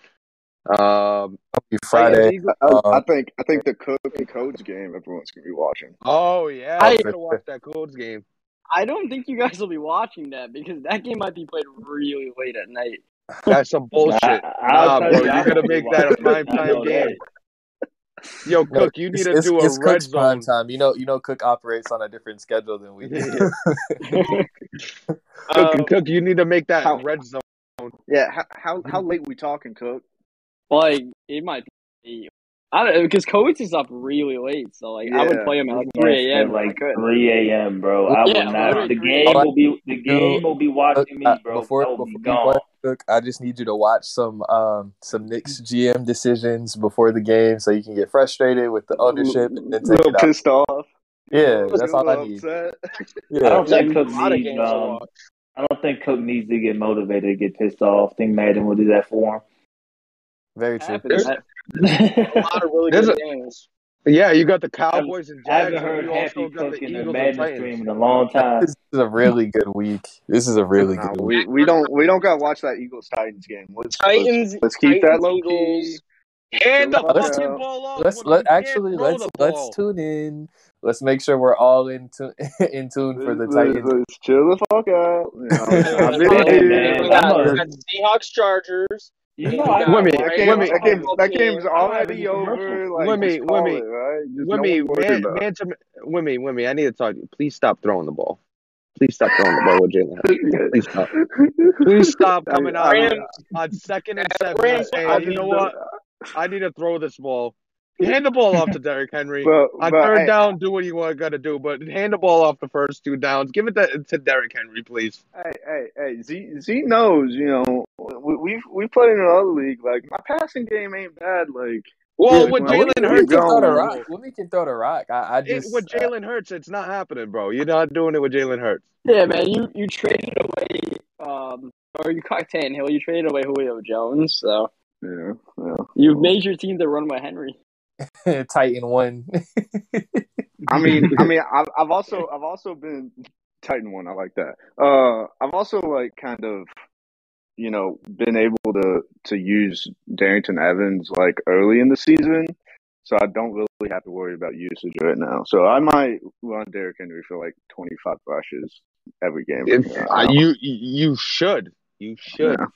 Um, Friday. Eagles- I, Uh, I think I think the Cook and Codes game everyone's gonna be watching. Oh yeah, I- I'm gonna watch that Colts game. I don't think you guys will be watching that because that game might be played really late at night. That's some [LAUGHS] bullshit. I- I'll Nah, bro, you are gonna make that a watching prime time game. Yo, Cook, you need it's, to it's, do a it's red Cook's prime zone. time. You know, you know, Cook operates on a different schedule than we do. [LAUGHS] [LAUGHS] Cook, Um, Cook, you need to make that How- red zone. Yeah, how how, how late we talking, Cook? Like it might be. I don't know because Coates is up really late, so like I would play him at like three a.m. at like 3 a.m., bro. I Yeah, will not. The game a.m. will be the game will be watching me, Uh, bro. before I will before be gone. play, Cook, I just need you to watch some um some Knicks GM decisions before the game, so you can get frustrated with the ownership and then take little it out. pissed off. Yeah, that's all I need. upset. I don't there's think a Cook needs. to Um. I don't think Cook needs to get motivated to get pissed off. I think Madden will do that for him. Very true. Happens. There's- I A lot of really good a- games. Yeah, you got the Cowboys and haven't Jags, and heard you Happy also got the Eagles and Madden Titans. stream in a long time. This is a really good week. This is a really Nah, good week. we, we don't we don't gotta watch that Eagles Titans game. Let's, Titans, let's, let's keep that Titans, low Eagles. Hand the Let's- fucking ball off. Let's let actually let's let's tune in. Let's make sure we're all in tune [LAUGHS] in tune for the Let's- Titans. Let's chill the fuck out. [LAUGHS] You know, I've we been got- here. we got, I'm a- Seahawks, Chargers. You know, I Women, That, game, women, that, game, football that game's I don't have already over. commercials. Like, Women, women, it, right? Just Wimmy, no one worry man, about it. man to Wimmy, Wimmy, I need to talk to you. Please stop throwing the ball. Please stop throwing the ball with Jalen Please stop. Please stop coming out Rams- on second and [LAUGHS] seven and Rams- saying, you know what? I need to throw this ball. Hand the ball off to [LAUGHS] Derrick Henry. But, On but third hey, down, do what you want got to do, but hand the ball off the first two downs. Give it to, to Derrick Henry, please. hey, hey, hey, Z, Z knows, you know, we, we've we played in another league. Like my passing game ain't bad. Like Well, Yeah, with Jalen we- we Hurts, can throw the going. rock. Women can throw the rock. I, I it, just with Jalen Hurts, it's not happening, bro. You're not doing it with Jalen Hurts. Yeah, man, you you traded away, um, or you caught Tannehill. You traded away Julio Jones, so yeah, yeah. you made your team to run with Henry. [LAUGHS] Titan one. I mean, I mean, [LAUGHS] I've, I've also I've also been Titan one. I like that. Uh, I've also like kind of, you know, been able to to use Darrynton Evans like early in the season, so I don't really have to worry about usage right now. So I might run Derrick Henry for like twenty five rushes every game. If, uh, you you should. You should. yeah.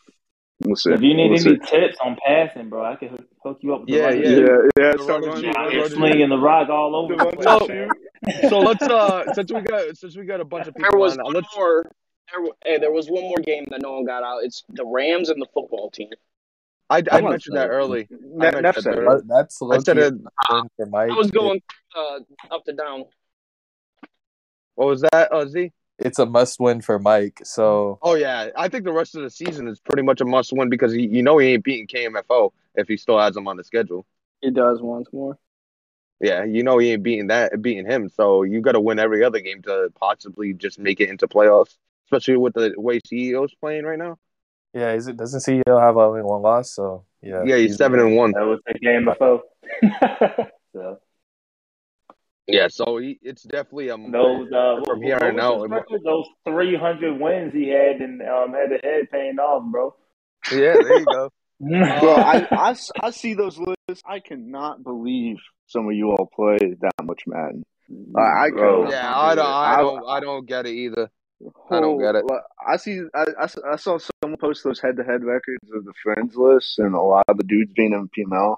We'll. If you need We'll any see. tips on passing, bro, I can hook, hook you up with the Yeah, right yeah. Yeah, shoe. yeah. Start running running, shoe, Out the here slinging the rock all over the the running place. shoe. So let's uh since we got since we got a bunch of people, There people was on, one let's more. There, w- hey, there was one more game that no one got out. It's the Rams and the football team. I, I Come on, mentioned that Phil. early. Ne- mentioned Neff that said That's I low said key it. for Mike. I was going uh, up to down. What was that, uh, Z? It's a must win for Mike. So Oh yeah, I think the rest of the season is pretty much a must win because he, you know he ain't beating KMFO if he still has him on the schedule. He does once more. Yeah, you know he ain't beating that beating him, so you got to win every other game to possibly just make it into playoffs. Especially with the way CEO's playing right now. yeah, is it doesn't CEO have only one loss? So yeah, Yeah, he's seven and one. That was the game [LAUGHS] before. so Yeah, so he, it's definitely a those uh, from what, here what on was out. Those three hundred wins he had and um had the head paying off, bro. Yeah, there you go. [LAUGHS] Bro, I I see those lists. I cannot believe some of you all play that much Madden. I, I Bro. Yeah, I don't, I I- don't, I don't get it either. I don't get it. I see. I, I, I saw someone post those head-to-head records of the friends list, and a lot of the dudes being in PML.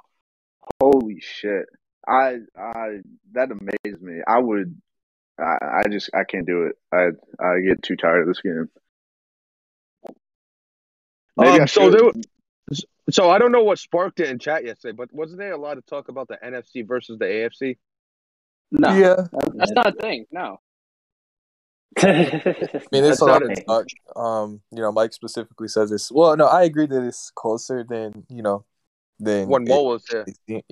Holy shit! I, I that amazed me. I would. I, I just I can't do it. I I get too tired of this game. Maybe Um, so there, was- so I don't know what sparked it in chat yesterday, but wasn't there a lot of talk about the NFC versus the AFC? No, yeah. that's not a thing. No, I mean, That's it's a lot of a- talk. Um, you know, Mike specifically says this. Well, no, I agree that it's closer than you know than when Mo was here.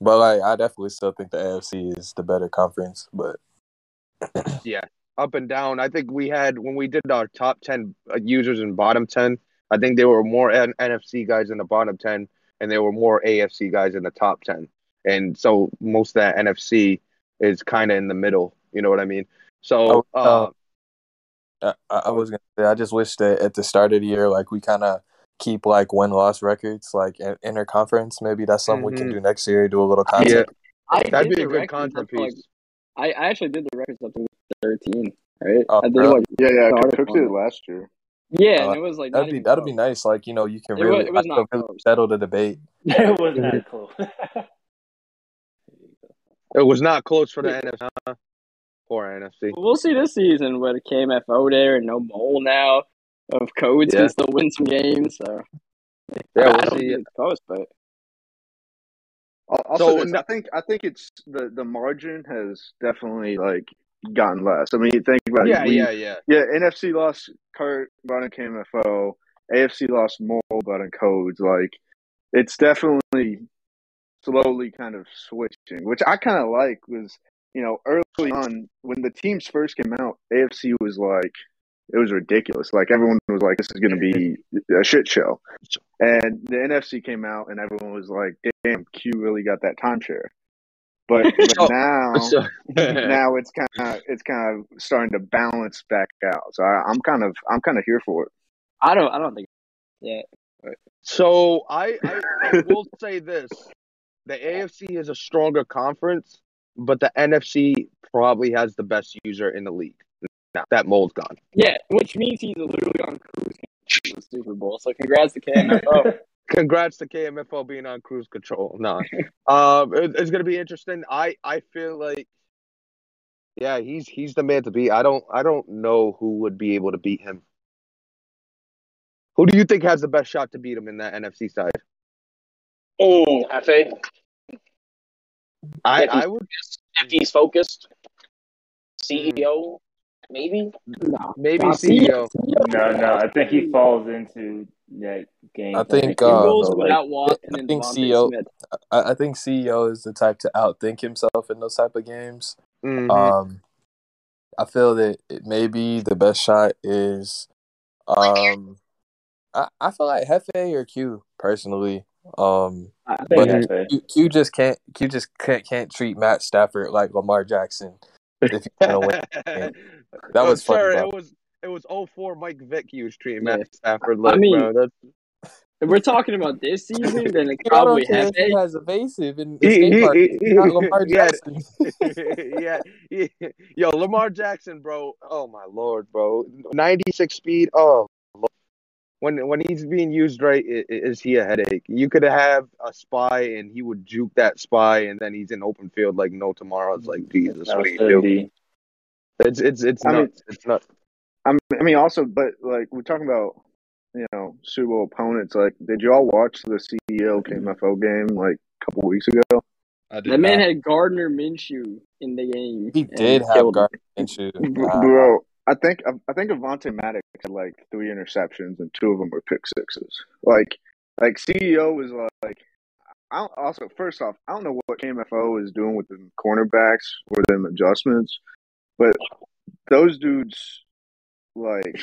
but like I definitely still think the AFC is the better conference. But [CLEARS THROAT] Yeah, up and down. I think we had when we did our top ten uh, users and bottom ten. I think there were more N- NFC guys in the bottom ten, and there were more AFC guys in the top ten. And so most of that NFC is kind of in the middle. You know what I mean? So, Oh, uh, uh, I, I was gonna say I just wish that at the start of the year, like we kind of keep like win loss records, like in interconference. Maybe that's something we can Mhm. do next year. Do a little yeah, content. I that'd be a good records content up to, like, piece. I, I actually did the records up to 13, right? Oh, I did really? like Yeah, yeah. Started Cook on did it. it last year. yeah, Uh, and it was like That'd be that'd be nice. Like you know, you can It wa- really, it was not really settle the debate. [LAUGHS] it was not [LAUGHS] close. [LAUGHS] It was not close for the NFC. Poor NFC. We'll see this season with KMFO there and no mole now. Of codes Yeah. can still win some games. So Yeah, I we'll don't see. think it's close, but Also, So, I think I think it's the the margin has definitely like gotten less. I mean, think about it, Yeah, we- yeah, yeah. yeah. NFC lost Kurt, Button KMFO. AFC lost more but Button Codes. Like, it's definitely slowly kind of switching, which I kind of like. Was you know early on when the teams first came out, AFC was like it was ridiculous. Like everyone was like, "This is going to be a shit show," and the NFC came out, and everyone was like, "Damn, Q really got that timeshare." But, [LAUGHS] but So- now, So- [LAUGHS] now it's kind of it's kind of starting to balance back out. So I, I'm kind of I'm kind of here for it. I don't I don't think yeah. So I, I, I will say this: the AFC is a stronger conference, but the NFC probably has the best user in the league. Now that mold's gone. Yeah, which means he's literally on cruise control to the Super Bowl. So congrats to KMFO. [LAUGHS] Congrats to KMFO being on cruise control. No, [LAUGHS] um, it- it's gonna be interesting. I, I feel like, yeah, he's he's the man to beat. I don't I don't know who would be able to beat him. Who do you think has the best shot to beat him in that NFC side? Oh, I, think he's- I would If he's focused, CEO, maybe. no. maybe Nah, CEO. no, no, I think he falls into that game. I think, He uh, rolls so, like, without Watson I think DeVonta CEO Smith. I, I think CEO is the type to outthink himself in those type of games. Mhm. Um, I feel that it maybe the best shot is, um, I, I feel like Hefe or Q personally. Um, But- Q, Q just can't Q just can't can't treat Matt Stafford like Lamar Jackson. If he's gonna win, [LAUGHS] That was funny, sure, it was it was 04 Mike Vick he was treating Yeah. Matt Stafford I mean- bro. That's, If we're talking about this season, then it's [LAUGHS] I probably don't care if he has evasive and He- escape he- he- not Lamar [LAUGHS] yeah. Jackson. [LAUGHS] yeah, yeah, yo, Lamar Jackson, bro. Oh my lord, bro. 96 speed. Oh, Lord. when when he's being used right, i- i- is he a headache? You could have a spy and he would juke that spy, and then he's in open field like no tomorrow. It's like Jesus, what was do you do? The- It's it's it's I mean- It's nuts. I mean, also, but like we're talking about, you know, Super Bowl opponents. Like, did y'all watch the CEO KMFO game like a couple weeks ago? I did That man not. had Gardner Minshew in the game. He did have killed. Gardner Minshew. [LAUGHS] Wow. Bro, I think I think Avonte Maddox had like three interceptions and two of them were pick sixes. Like, like CEO was like, I don't, also first off, I don't know what KMFO is doing with the cornerbacks or them adjustments, but those dudes, like,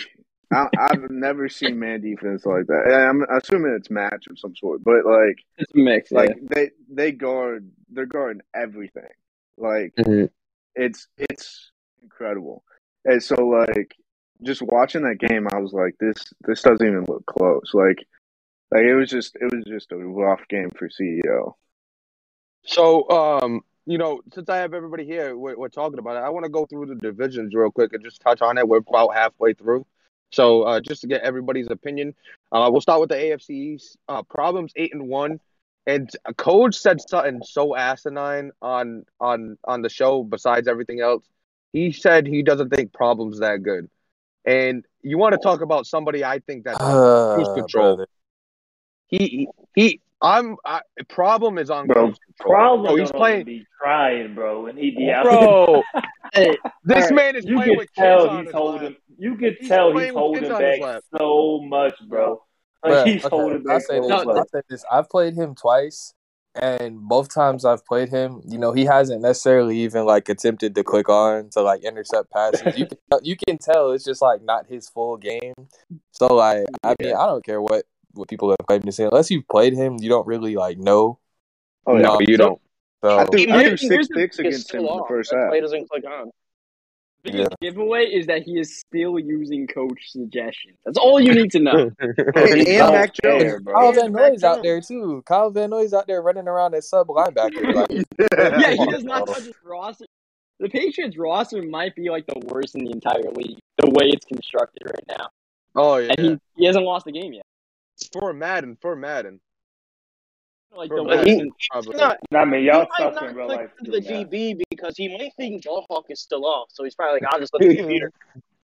I, I've never seen man defense like that. And I'm assuming it's match of some sort, but like, It's a mix. like yeah. they they guard, they're guarding everything. Like Mhm. it's it's incredible. And so like just watching that game, I was like, this this doesn't even look close. Like like it was just it was just a rough game for CEO. So, um, you know, since I have everybody here, we're, we're talking about it. I want to go through the divisions real quick and just touch on it. We're about halfway through. So, uh, just to get everybody's opinion, uh, we'll start with the AFC East. Uh, problems eight and one, and coach said something so asinine on on on the show. Besides everything else, he said he doesn't think problems that good. And you want to talk about somebody I think that Uh, cruise control. brother. he he, he I'm I, problem is on Bro, control. Problem oh, Bro, he's playing. even be trying, bro, and he be out. Bro, [LAUGHS] Hey, this Alright, man is you playing with kids tell on he's his holding. lap. You can He's tell playing he's with kids holding back so much, bro. Like Bruh, he's okay, holding I'll back say this. No, Coldplay. I'll say this. I've played him twice, and both times I've played him, you know, he hasn't necessarily even like attempted to click on to like intercept passes. You [LAUGHS] can you can tell it's just like not his full game. So like, I mean, I don't care what what people have claimed to say. Unless you've played him, you don't really like know. Oh yeah. no, you don't. So I think He I threw six picks against him in the first That half. play doesn't click on. Biggest giveaway is that he is still using coach suggestions. That's all you need to know. [LAUGHS] And, and Mac there, Jones. bro. Kyle Van Noy's out there too. Kyle Van Noy's out there running around as sub linebacker. Like, [LAUGHS] yeah, he [LAUGHS] does not bro. touch his roster. The Patriots roster might be like the worst in the entire league, the way it's constructed right now. Oh yeah. And he, he hasn't lost a game yet. For Madden, for Madden. Like For the Madden, he- in- Not, I mean, y'all might suck not in real click life. into the doing that. DB because he might think Joe Hawk is still off. So he's probably like, I'll just let [LAUGHS] the computer.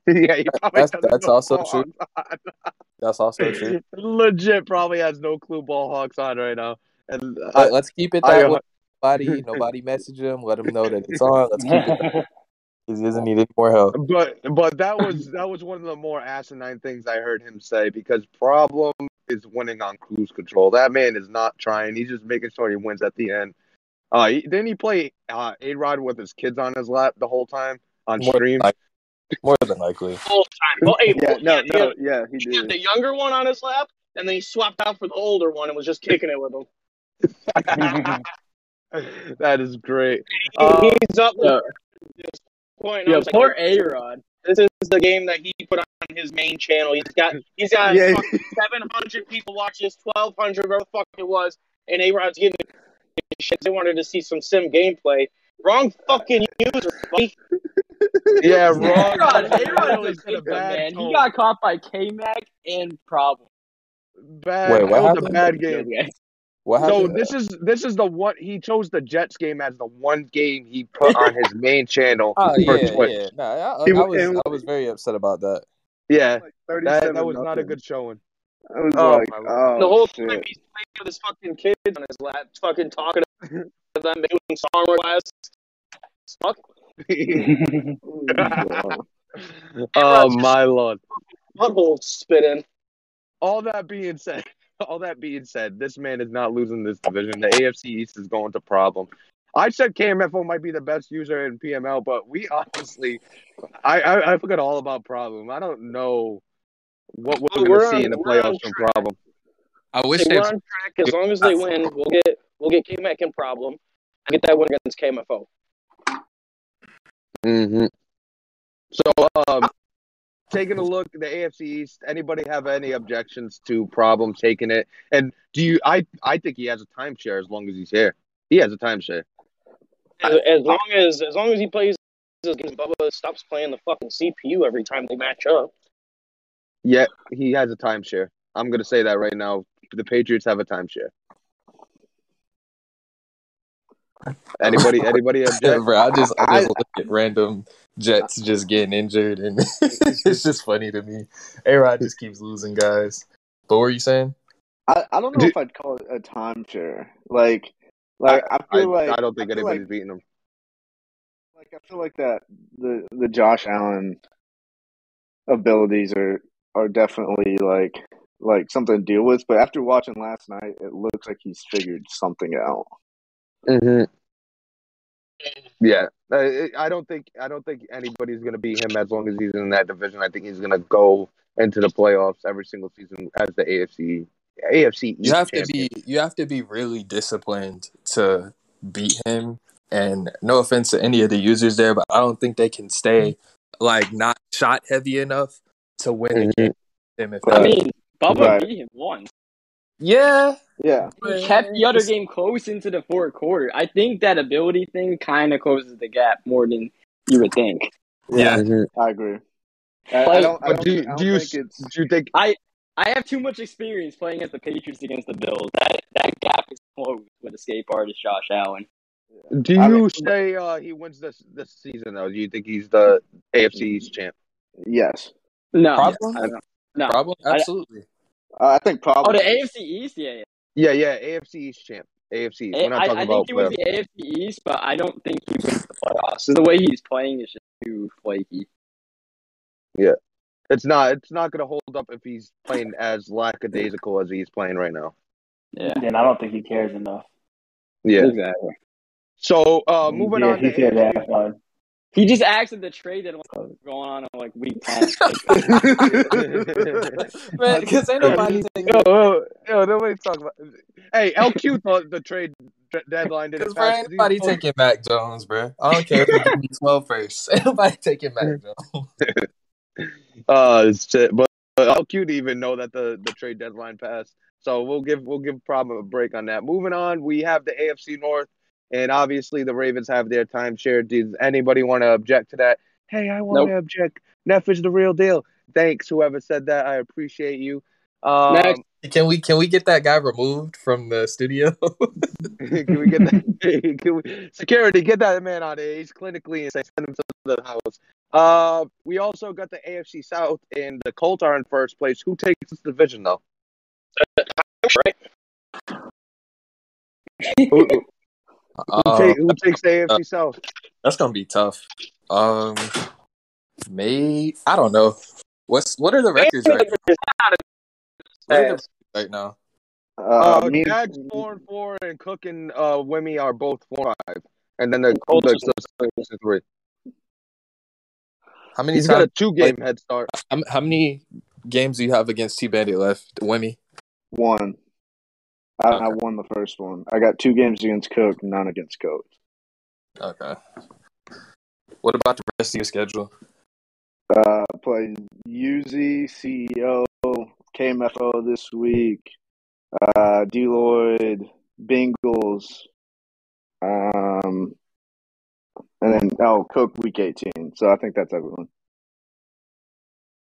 yeah, he probably That's- that's know also true. [LAUGHS] that's also true. Legit, probably has no clue ball hawks on right now. And But I, let's keep it that uh, way. [LAUGHS] Nobody, nobody message him. Let him know that it's on. Let's keep it. He doesn't need any more help. but but that was that was one of the more asinine things I heard him say because problem is winning on cruise control. That man is not trying. He's just making sure he wins at the end. Uh, he, didn't he play uh, A Rod with his kids on his lap the whole time on More than, stream? like, more than likely. Full time. Well, hey, Yeah, well, no, he had- no, yeah, he he had did. the younger one on his lap, and then he swapped out for the older one and was just kicking it with him. [LAUGHS] that is great. He- Uh, he's up Yeah. this point. I Yo, was like, poor A Rod. This is the game that he put on his main channel. He's got he's got yeah. seven hundred people watch this, twelve hundred, whatever the fuck it was, and A Rod's giving shit. They wanted to see some sim gameplay. Wrong fucking user, buddy. [LAUGHS] yeah, A wrong. Rod, He A Rod really is a said a victim, bad man. He got caught by K Mac and Problem. bad. Wait, that what was a bad game. What So this is this is the one he chose the Jets game as the one game he put on his main channel [LAUGHS] Oh for yeah, Twitch. yeah. No, I, He I was and- I was very upset about that. Yeah, Like that, that was not a good showing. I was Oh, like, oh, the whole shit. time he's playing with his fucking kids on his lap, fucking talking [LAUGHS] to them, making song requests. Fuck. [LAUGHS] oh my lord! Butthole spitting. All that being said, [LAUGHS] all that being said, this man is not losing this division. The AFC East is going to problem. I said KMFO might be the best user in PML, but we [LAUGHS] honestly, I I, I forget all about problem. I don't know what we're Well, going to see in the playoffs from problem. I wish they we're on track. As long as they win, we'll get we'll get K Mac in problem. Get that win against KMFO. Mm-hmm. So, um, taking a look at the AFC East, anybody have any objections to problem taking it? And do you? I I think he has a timeshare as long as he's here. He has a timeshare. As, as long as as long as he plays his games, Bubba stops playing the fucking CPU every time they match up. Yeah, he has a timeshare. I'm gonna say that right now. The Patriots have a timeshare. Anybody? [LAUGHS] Anybody object? Bro, I just I I- just look at random Jets just getting injured, and [LAUGHS] it's just funny to me. A Rod just keeps losing guys. But what were you saying? I, I don't know Do- if I'd call it a timeshare. Like, like I, I, feel like I don't think I anybody's like, beating him. like I feel like that the the Josh Allen abilities are are definitely like like something to deal with. But after watching last night, it looks like he's figured something out. Mm-hmm. Yeah, I, I don't think I don't think anybody's gonna beat him as long as he's in that division. I think he's gonna go into the playoffs every single season as the AFC AFC East You have to be you have to be really disciplined to beat him. And no offense to any of the users there, but I don't think they can stay like not shot heavy enough to win a Mhm. game. Him if I they- mean, Bubba Right. beat him once. Yeah, Yeah, He kept the other game close into the fourth quarter. I think that ability thing kind of closes the gap more than you would think. Yeah. Mhm. I agree. I, I don't. I But don't, do you- I don't you think it's. Do you think? I have too much experience playing as the Patriots against the Bills. That that gap is closed with escape artist Josh Allen. Do I you mean- say uh, he wins this this season though? Do you think he's the AFC East champ? Yes, No, Problem? I don't- no. problem I- absolutely. Uh, I think probably. Oh, the AFC East, yeah, yeah. Yeah, yeah, AFC East champ. AFC. East. I, We're not talking I about think he was the AFC East, but I don't think he wins the playoffs. So the way he's playing is just too flaky. Yeah, it's not. It's not going to hold up if he's playing as lackadaisical as he's playing right now. Yeah, and I don't think he cares enough. Yeah. exactly. So uh, moving yeah, on he to cares AFC that fun. He just acted the trade deadline was going on in like week [LAUGHS] ten. [LAUGHS] Man, because ain't nobody taking Yo, yo, yo, nobody talk about. Hey, LQ thought the trade deadline didn't Because pass. ain't nobody taking Mac Jones, bro. I don't care if you give me 12 first. [LAUGHS] Ain't nobody taking Mac Jones. Uh, shit. But, but LQ didn't even know that the, the trade deadline passed. So we'll give we'll give Problem a break on that. Moving on, we have the AFC North, and obviously the Ravens have their timeshare. Does anybody want to object to that? Hey, I want Nope. to object. Neff is the real deal. Thanks, whoever said that. I appreciate you. Um, Next. Can we can we get that guy removed from the studio? [LAUGHS] [LAUGHS] can we get that? [LAUGHS] Can we, security, get that man out of here. He's clinically insane. Send him to the house. Uh, we also got the AFC South, and the Colts are in first place. Who takes this division, though? Who, who, who Uh, take- who takes the AFC South? that's gonna be tough. Um, May I don't know. What's what are the records right? What are the right now? Uh, Uh, me, Jags four and four, and Cook and uh, Wimmy are both four and five, and then the Colts are six and three. How many He's got a two game head start. How, how many games do you have against T Bandit left, Wimmy? one. I, I won the first one. I got two games against Cook, none against Coach. Okay. What about the rest of your schedule? Uh, played UZ, CEO, KMFO this week. Uh, Deloitte, Bengals. Um, and then oh, Cook week eighteen. So I think that's everyone.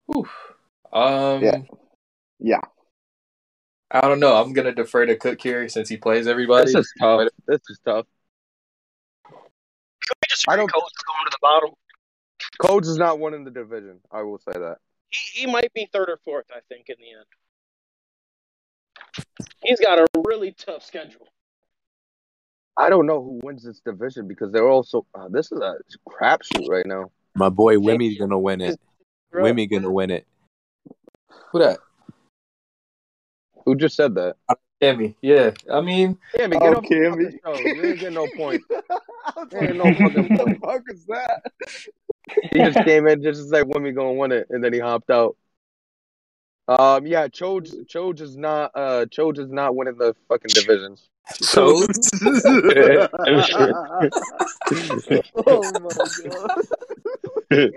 Whew. Um, Yeah. Yeah. I don't know. I'm gonna defer to Cook here since he plays everybody. This is tough. This is tough. Could we just I I don't- don't going to the bottom? Codes is not winning the division. I will say that. He he might be third or fourth, I think, in the end. He's got a really tough schedule. I don't know who wins this division because they're also. Uh, this is a crapshoot right now. My boy Wimmy's gonna win it. Wimmy's gonna win it. Who that? Who just said that? Cammy. Yeah. I mean, Cammy, get Oh, off the Cammy. fucking show. You ain't getting no point. I was Ain't no fucking [LAUGHS] what the fuck is that? He just came in just to say when we gonna win it, and then he hopped out. Um, yeah, Choj, Choj is not. Uh, Choj is not winning the fucking divisions. so [LAUGHS] oh my god.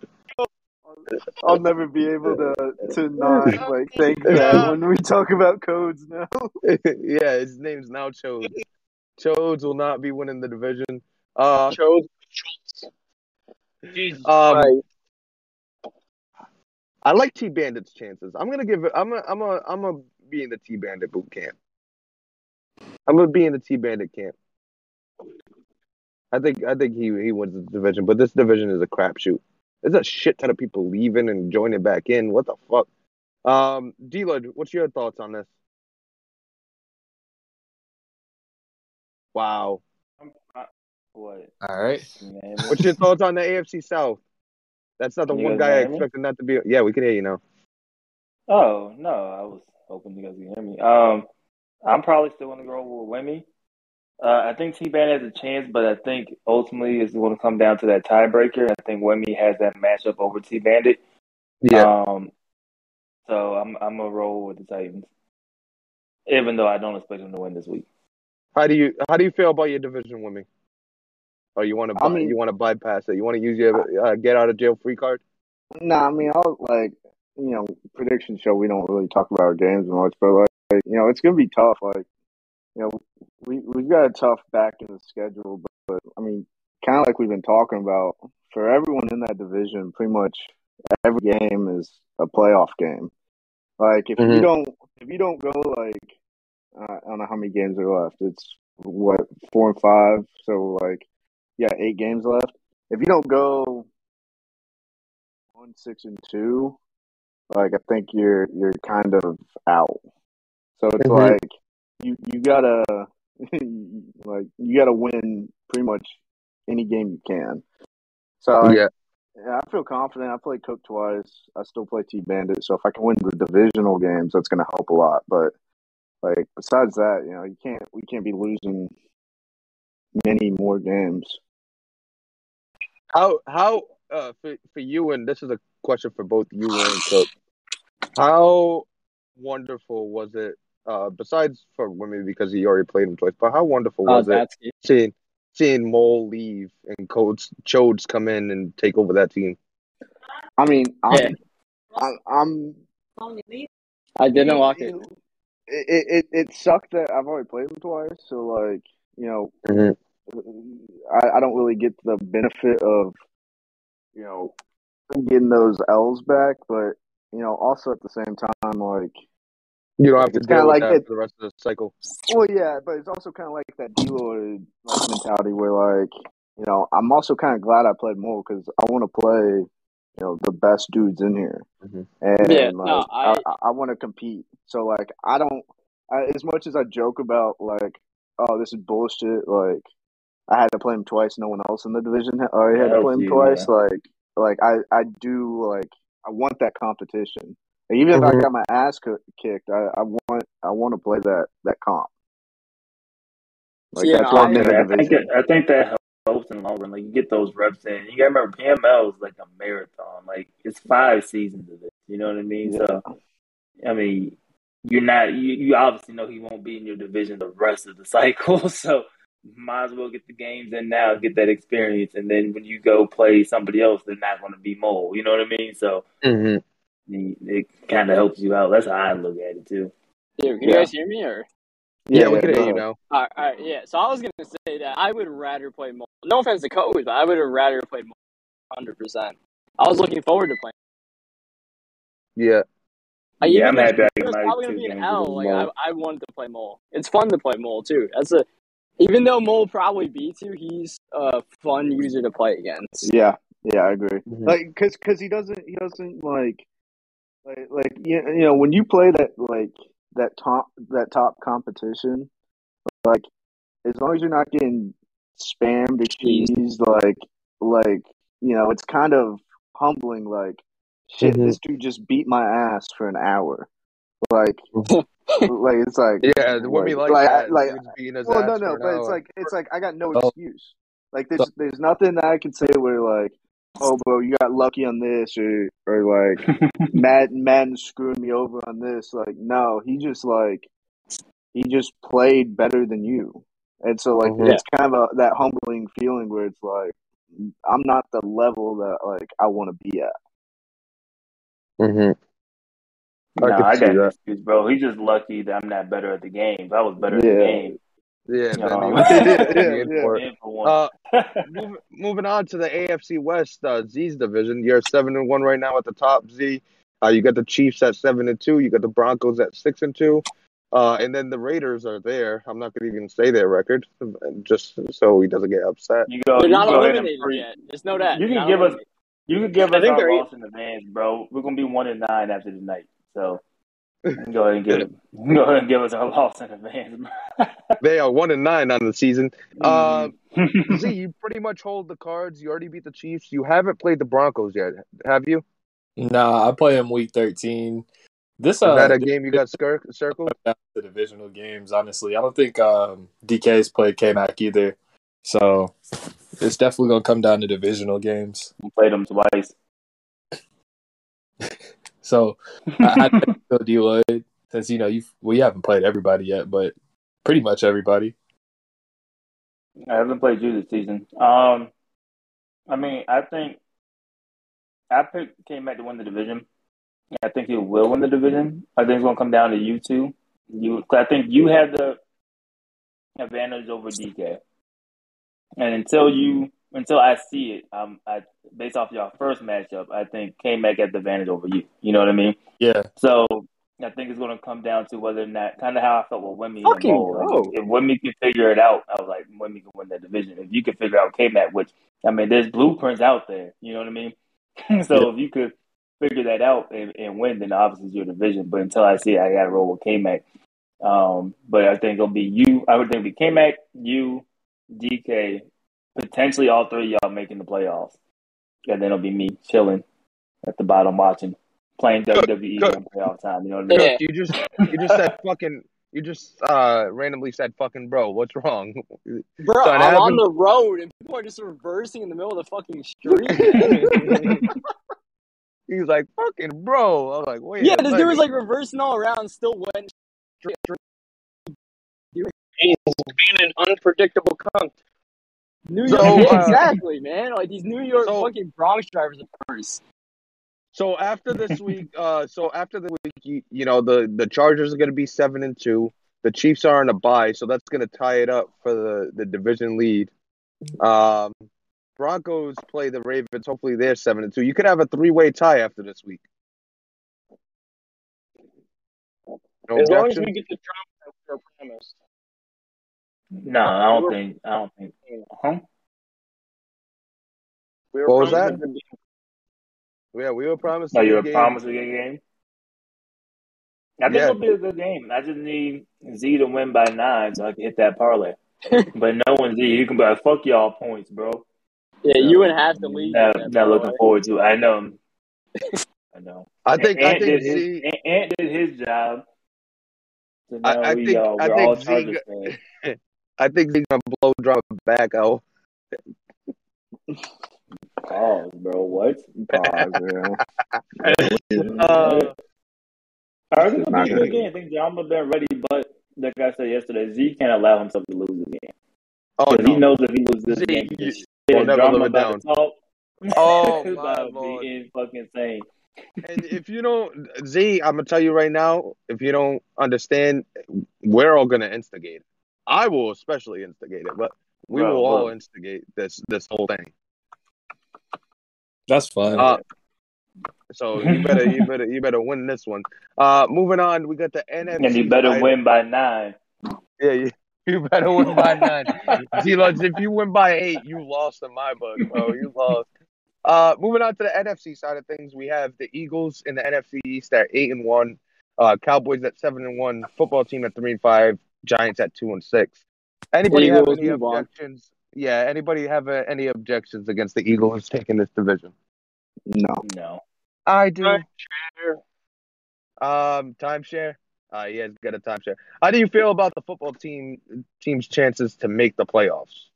[LAUGHS] I'll never be able to to not [LAUGHS] like thank that when we talk about codes now. [LAUGHS] yeah, his name's now Choj. Choj will not be winning the division. Uh, chose Schultz. Jesus Um, Christ. I like T Bandit's chances. I'm gonna give it. I'm a. I'm a. I'm a be in the T Bandit boot camp. I'm gonna be in the T Bandit camp. I think. I think he he wins the division, but this division is a crapshoot. There's a shit ton of people leaving and joining back in. What the fuck? Um, D-Lud, what's your thoughts on this? Wow. What? all right. Man, What's your thoughts on the AFC South? That's not the you one guy I expected that to be. Yeah, we can hear you now. Oh no, I was hoping you guys could hear me. Um, I'm probably still going to go with Wemmy. Uh, I think T Ban has a chance, but I think ultimately it's going to come down to that tiebreaker. I think Wemmy has that matchup over T Bandit. Um, so I'm I'm gonna roll with the Titans, even though I don't expect them to win this week. How do you how do you feel about your division with me? Or you want to I mean- you want to bypass it? You want to use your uh, get out of jail free card? Nah, I mean, I'll like you know prediction show. We don't really talk about our games much, but like you know, it's gonna be tough. Like you know, we we've got a tough back in the schedule, but, but I mean, kind of like we've been talking about for everyone in that division. Pretty much every game is a playoff game. Like if you Mhm. don't if you don't go like uh, I don't know how many games are left. It's what four and five, so like yeah, eight games left. If you don't go one six and two, like I think you're you're kind of out. So it's Mhm. like you you gotta [LAUGHS] like you gotta win pretty much any game you can. So yeah. Yeah, I feel confident. I played Cook twice. I still play T Bandit, so if I can win the divisional games, that's going to help a lot. But like besides that, you know, you can't we can't be losing many more games. How how uh for for you and this is a question for both you and Cook. How wonderful was it? Uh, besides for women because he already played him twice, but how wonderful Oh, was it that's seeing seeing Mole leave and Coach Chodes come in and take over that team? I mean, I'm Yeah. I'm, I'm I didn't walk it. it, it it sucked that I've already played him twice, so like you know, Mhm. I, I don't really get the benefit of you know getting those L's back, but you know, also at the same time, like You don't have to It's kinda deal with like that it- for the rest of the cycle. well, yeah, but it's also kind of like that Deloitte like mentality where like you know, I'm also kind of glad I played more because I want to play you know the best dudes in here, Mhm. and Yeah, like, no, I I- I, I want to compete. So like I don't I, as much as I joke about like oh this is bullshit like I had to play him twice. No one else in the division ha- already had to play him you, twice. yeah. Like like I I do like I want that competition. Like, even if I Mhm. got my ass kicked, I, I want I want to play that that comp. Like Yeah, that's I'm Yeah, I think it, I think that helps in the long run. Like you get those reps in. You gotta remember PML is like a marathon. Like it's five seasons of it. You know what I mean? So I mean, you're not you, you obviously know he won't be in your division the rest of the cycle. [LAUGHS] So might as well get the games in now, get that experience, and then when you go play somebody else, they're not going to be mole. You know what I mean? So Mhm. It, it kind of helps you out. That's how I look at it too. Dude, can you Yeah. guys hear me or? Yeah, we can hear you ahead. now. All right, all right, yeah. So I was gonna say that I would rather play Mole. No offense to coach, but I would have rather played Mole. Hundred percent. I was looking forward to playing. Yeah. I Yeah, even I'm though happy I it was probably gonna be an L. Like I, I wanted to play Mole. It's fun to play Mole too. That's a even though Mole probably beats you, he's a fun user to play against. Yeah, yeah, I agree. Mhm. Like, cause, cause he doesn't, he doesn't like, like, like you you know, when you play that like that top that top competition, like as long as you're not getting spammed or cheesed, like, like you know, it's kind of humbling. Like, shit, Mhm. this dude just beat my ass for an hour. Like, [LAUGHS] like it's like, Yeah, the women like, like, that. like, dudes beating his well, ass no, no, an but it's like it's like I got no Oh. excuse. Like there's there's nothing that I can say where like, oh, bro, you got lucky on this, or or like [LAUGHS] Madden Madden screwed me over on this. Like, no, he just like he just played better than you, and so like Mhm. it's kind of a, that humbling feeling where it's like I'm not the level that like I want to be at. hmm I nah, can I got an that. excuse, bro. He's just lucky that I'm not better at the game. If I was better at the game, Yeah, you then know, he would [LAUGHS] Yeah, be yeah, in yeah. for it. in for one. Uh, [LAUGHS] move, moving on to the AFC West, uh, Z's division. You're seven and one right now at the top. Z. Uh, you got the Chiefs at seven and two. You got the Broncos at six and two. Uh, and then the Raiders are there. I'm not going to even say their record, just so he doesn't get upset. you go, They're you not go eliminated yet. Just know that. You can not give us, you can give I us think our they're- loss in advance, bro. We're gonna be one and nine after tonight, so you can [LAUGHS] go ahead and give, go ahead and give us our loss in advance. [LAUGHS] They are one and nine on the season. Uh, [LAUGHS] Mhm. Z, you pretty much hold the cards. You already beat the Chiefs. You haven't played the Broncos yet, have you? Nah, I play them week thirteen. This Is uh, that a game you got scir- circled? the divisional games. Honestly, I don't think um, DK's played K Mac either, so it's definitely gonna come down to divisional games. We played them twice. So [LAUGHS] I, I feel D Lloyd since you know you we haven't played everybody yet, but pretty much everybody. I haven't played you this season. Um, I mean, I think I picked came back to win the division. I think he will win the division. I think it's going to come down to you two. You, I think you have the advantage over DK, and until you, until I see it, um, I based off your first matchup, I think K Mac has the advantage over you. You know what I mean? Yeah, So I think it's going to come down to whether or not, kind of how I felt with Wimmy and Fucking Mo. Like, go. if, if Wimmy can figure it out, I was like, Wimmy can win that division. If you can figure out K-Mac, which, I mean, there's blueprints out there. You know what I mean? [LAUGHS] so if you could figure that out and, and win, then obviously it's your division. But until I see it, I got to roll with K-Mac. Um, but I think it'll be you. I would think it'll be K-Mac, you, DK, potentially all three of y'all making the playoffs. and then it'll be me chilling at the bottom watching, playing WWE good. on playoff time. You know what I mean? Yeah. You just you just said fucking you just uh randomly said fucking bro. What's wrong? Bro, Son, I'm on the road and people are just reversing in the middle of the fucking street. [LAUGHS] He's like fucking bro. I was like, wait. yeah, a this dude was like reversing all around, still went. He's being an unpredictable cunt. New So, York, uh, exactly, man. Like these New York so- fucking Bronx drivers are worse. So after this week, uh, so after the week, you, you know the the Chargers are going to be seven and two. The Chiefs are on a bye, so that's going to tie it up for the the division lead. Um, Broncos play the Ravens. Hopefully, they're seven and two. You could have a three way tie after this week. No As long as we get the drama that we were promised. No, I don't think. I don't think. Huh? We were What was promised that? a game. Yeah, we were promised. No, a you good were game. promised a good game. I think Yeah. it'll be a good game. I just need Z to win by nine so I can hit that parlay. [LAUGHS] but no one Z, you can be like, fuck y'all points, bro. Yeah, you and half the league. Not, that's not looking forward to it. I know. [LAUGHS] I know. I think. I Ant think. did his, Z, Ant, Ant did his job. So I- now I we, think- uh, I we're think all Z got- fans. [LAUGHS] I think he's gonna blow drop back out. Pause, bro. What? Pause, [LAUGHS] yeah. Uh, I think it'll Not be a gonna- good game. I think John been ready, but like I said yesterday, Z can't allow himself to lose the game. oh Because he knows if he loses this Z, game, he you just will never drama live it about to talk. Oh, [LAUGHS] my about lord. being fucking insane. And if you don't, Z, I'm gonna tell you right now. If you don't understand, we're all gonna instigate it. I will especially instigate it, but we Bro, will all instigate this this whole thing. That's fine. Uh, so you better you better you better win this one. Uh, moving on, we got the NFC. And you better side. win by nine. Yeah, you, [LAUGHS] you better win by nine. Z-Lux, if you win by eight, you lost in my book, bro. You lost. Uh, moving on to the NFC side of things, we have the Eagles in the NFC East at eight and one, uh, Cowboys at seven and one, football team at three and five, Giants at two and six. Anybody have any move on. objections? Yeah, anybody have uh, any objections against the Eagles taking this division? No. No. I do. Sure. Um, timeshare. Uh, he has got a timeshare. How do you feel about the football team team's chances to make the playoffs?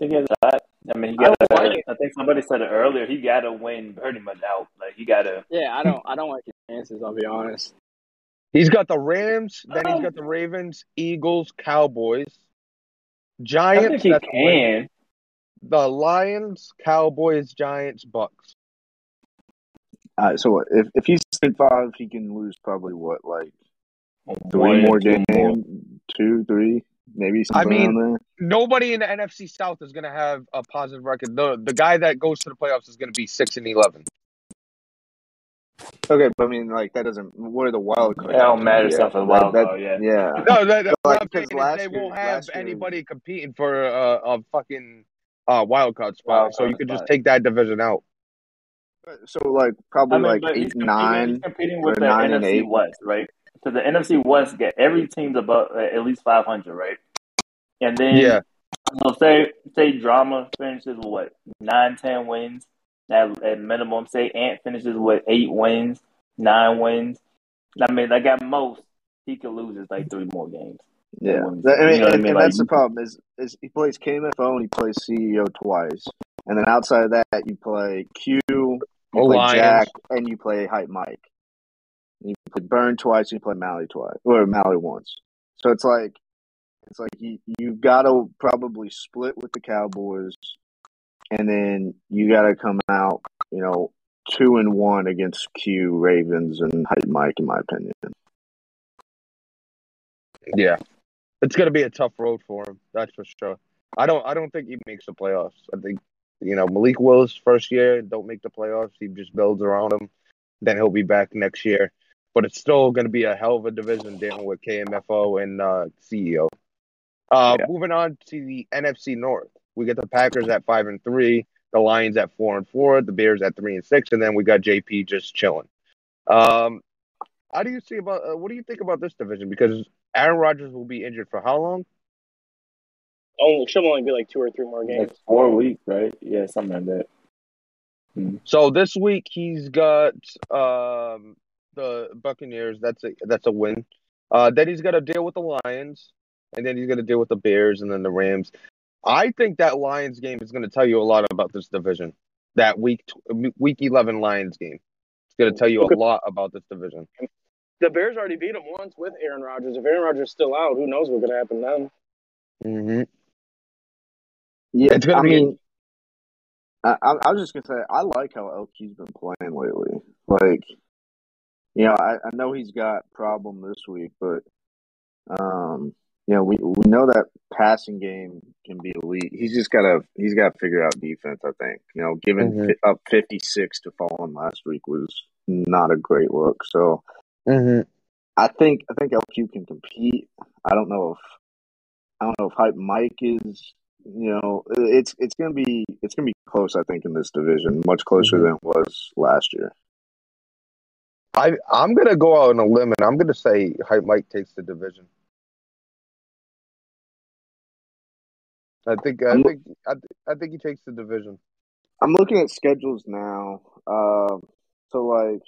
I think he has. I mean, he I got. don't like. I think somebody said it earlier. He got to win pretty much out. Like he got to. Yeah, I don't. I don't like his chances. I'll be honest. He's got the Rams, then Oh. he's got the Ravens, Eagles, Cowboys, I Giants, think he that's can. the Lions, Cowboys, Giants, Bucks. All right, so what? If if he's in five, he can lose probably what, like three One, more two more. games, two, three, maybe I mean- around Nobody in the NFC South is going to have a positive record. The the guy that goes to the playoffs is going to be six and eleven. There. Okay, but I mean, like that doesn't. What are the wild cards? It don't matter Yeah, stuff for the that- wild that- card, yeah. yeah. No, that, that, Like, I'm saying last they year- won't have last year- anybody competing for a, a fucking uh, wild card spot. Wild so you card could just take that division out. So like probably I mean, like but he's eight, nine, he's competing with or the nine and NFC eight. West, right? So the NFC West get every team's above uh, at least five hundred, right? And then Yeah. so say say drama finishes with what nine, ten wins at, at minimum. Say Ant finishes with eight wins, nine wins. I mean, like at most, he could lose his like three more games. Yeah, wins. That- I mean, You know what I and, mean? and Like, that's the problem is is he plays KMFO and he plays CEO twice, and then outside of that you play Q, you play Lions. Jack, and you play Hype Mike. You play Burn twice, and you play Mally twice, or Mally once. So it's like it's like you you've got to probably split with the Cowboys, and then you got to come out, you know, two and one against Q, Ravens, and Hype Mike, in my opinion. Yeah. It's gonna be a tough road for him, that's for sure. I don't I don't think he makes the playoffs. I think you know, Malik Willis first year don't make the playoffs. He just builds around him. Then he'll be back next year. But it's still gonna be a hell of a division dealing with KMFO and uh CEO. Uh Yeah. moving on to the NFC North. We get the Packers at five and three, the Lions at four and four, the Bears at three and six, and then we got JP just chilling. Um how do you see about uh, what do you think about this division? Because Aaron Rodgers will be injured for how long? only it should only be like two or three more games. Like four weeks, right? Yeah, something like that. Mm. So this week he's got um, the Buccaneers. That's a that's a win. Uh, then he's got to deal with the Lions, and then he's going to deal with the Bears, and then the Rams. I think that Lions game is going to tell you a lot about this division. That week week eleven Lions game. It's going to tell you a lot about this division. The Bears already beat them once with Aaron Rodgers. If Aaron Rodgers is still out, who knows what's going to happen then? Mm-hmm. Yeah, It's gonna I be- mean, I, I I was just gonna say I like how LQ's been playing lately. Like, you know, I, I know he's got problem this week, but um, you know, we we know that passing game can be elite. He's just gotta he's got to figure out defense. I think you know, giving Mhm. fi- up fifty six to Fallen last week was not a great look. So Mm-hmm. I think I think LQ can compete. I don't know if I don't know if Hype Mike is. You know, it's it's gonna be it's gonna be close. I think in this division, much closer Mhm. than it was last year. I I'm going to go out on a limb, and I'm going to say Hype Mike takes the division. I think I I'm- think I, th- I think he takes the division. I'm looking at schedules now. Um, so like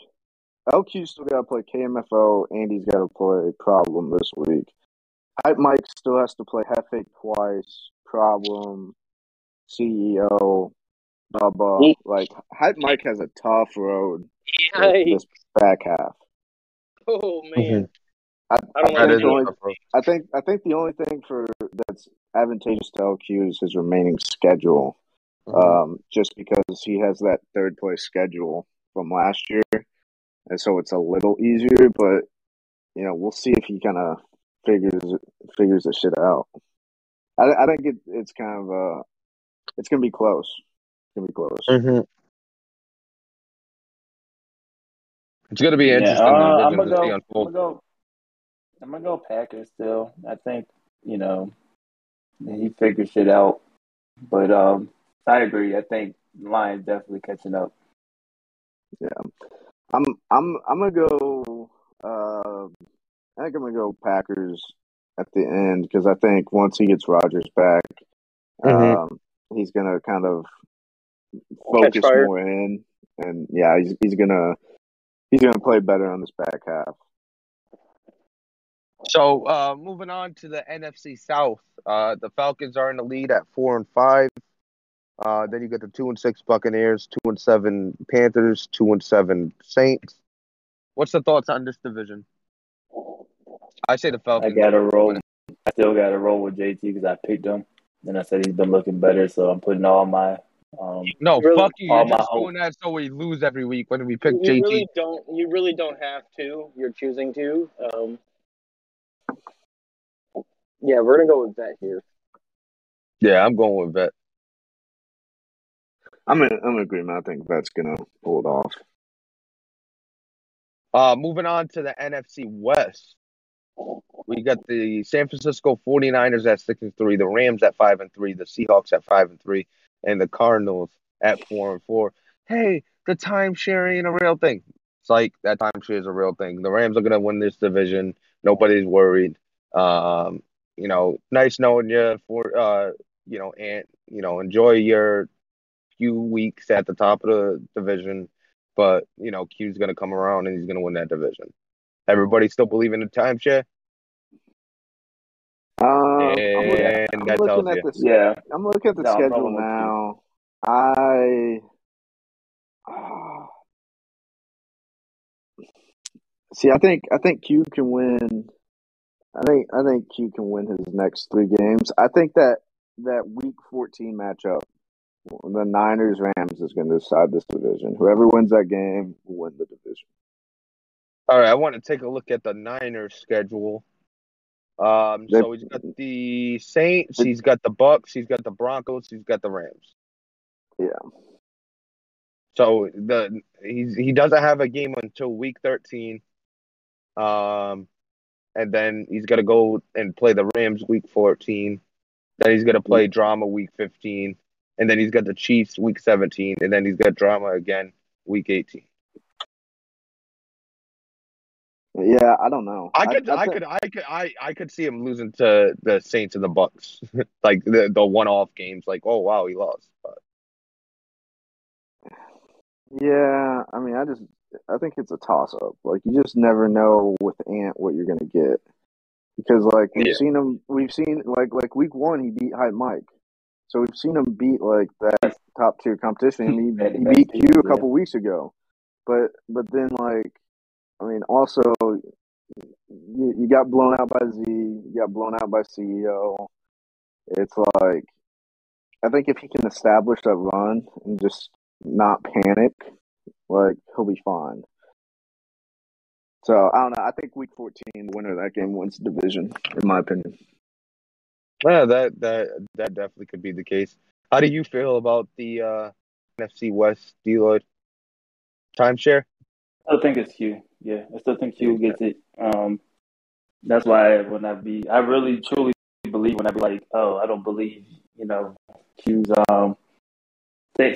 LQ still got to play KMFO, and he's got to play Problem this week. Hype Mike still has to play Hefe twice. Problem, CEO, Bubba. Ye- Like Hype Mike has a tough road this- Yikes. this back half. Oh man, I, I don't I That like is think the only. I think I think the only thing for that's advantageous to LQ is his remaining schedule. Mhm. Um, just because he has that third place schedule from last year, and so it's a little easier. But you know, we'll see if he kind of figures figures the shit out. I, I think it, it's kind of uh, it's gonna be close. It's gonna be close. Mhm. It's going to be Yeah, interesting uh, I'm gonna to see go. I'm unfold. Gonna go. I'm gonna go Packers still. I think you know he figures shit out, but um, I agree. I think Lions definitely catching up. Yeah, I'm I'm I'm gonna go. Uh, I think I'm gonna go Packers at the end because I think once he gets Rodgers back, Mhm. um, he's gonna kind of focus more in, and yeah, he's he's gonna he's gonna play better on this back half. So, uh, moving on to the NFC South, uh, the Falcons are in the lead at four and five. Uh, then you get the two and six Buccaneers, two and seven Panthers, two and seven Saints. What's the thoughts on this division? I say the Falcons. I got to roll. I still got to roll with JT because I picked him, and I said he's been looking better. So I'm putting all my um, No, Really? fuck you. All You're my just hope. doing that so we lose every week when we pick You JT. really don't. You really don't have to. You're choosing to. Um, yeah, we're gonna go with vet here. Yeah, I'm going with Vet. I'm in I'm in agreement. I think vet's gonna pull it off. Uh, moving on to the NFC West. We got the San Francisco 49ers at 6 and 3, the Rams at 5 and 3, the Seahawks at 5 and 3, and the Cardinals at 4 and 4. Hey, the timeshare ain't a real thing. It's like that timeshare is a real thing. The Rams are going to win this division. Nobody's worried. Um, you know, nice knowing you for uh, you know, and you know, enjoy your few weeks at the top of the division. But you know, Q's gonna come around and he's gonna win that division. Everybody still believe in the timeshare? Uh, I'm looking, I'm that looking tells at you. this. yeah. I'm looking at the No, schedule now. I [SIGHS] see. I think I think Q can win. I think I think Q can win his next three games. I think that that Week 14 matchup, the Niners Rams, is going to decide this division. Whoever wins that game will win the division. All right, I want to take a look at the Niners schedule. Um, so he's got the Saints, he's got the Bucks, he's got the Broncos, he's got the Rams. Yeah. So the he's he doesn't have a game until week thirteen. Um, and then he's gonna go and play the Rams week fourteen. Then he's gonna play drama week fifteen, and then he's got the Chiefs week seventeen, and then he's got drama again week eighteen. Yeah, I don't know. I could, I, thi- could, I could, I, I could see him losing to the Saints and the Bucks, [LAUGHS] like the the one off games. Like, oh wow, he lost. But Yeah, I mean, I just I think it's a toss up. Like you just never know with Ant what you're gonna get because like we've Yeah. seen him, we've seen like like week one he beat Hype Mike, so we've seen him beat like that top tier competition. I mean, Best- he beat team, Q a yeah. couple weeks ago, but but then like I mean also you, you got blown out by Z, you got blown out by CEO. It's like I think if he can establish that run and just not panic, like he'll be fine. So I don't know. I think week fourteen, the winner of that game wins the division, in my opinion. yeah, that that that definitely could be the case. How do you feel about the uh, NFC West Deloitte timeshare? I think it's Q. Yeah, I still think Q gets it. Um, that's why when I be, I really truly believe when I be like, oh, I don't believe, you know, Q's um se-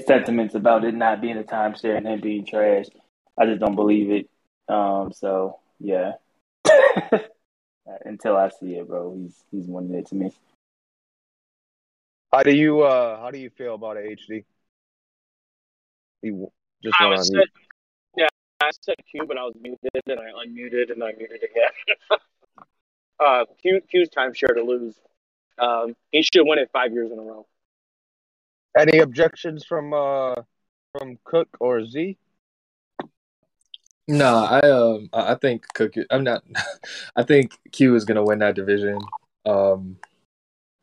sentiments about it not being a timeshare and him being trash. I just don't believe it. Um, so yeah, [LAUGHS] until I see it, bro, he's he's winning it to me. How do you uh how do you feel about it, HD? He just I was said, yeah, I said Q, but I was muted and I unmuted and I muted again. [LAUGHS] uh, Q Q's timeshare to lose. Um, he should win it five years in a row. Any objections from uh from Cook or Z? No, I um I think Cook. I'm not. [LAUGHS] I think Q is gonna win that division. Um,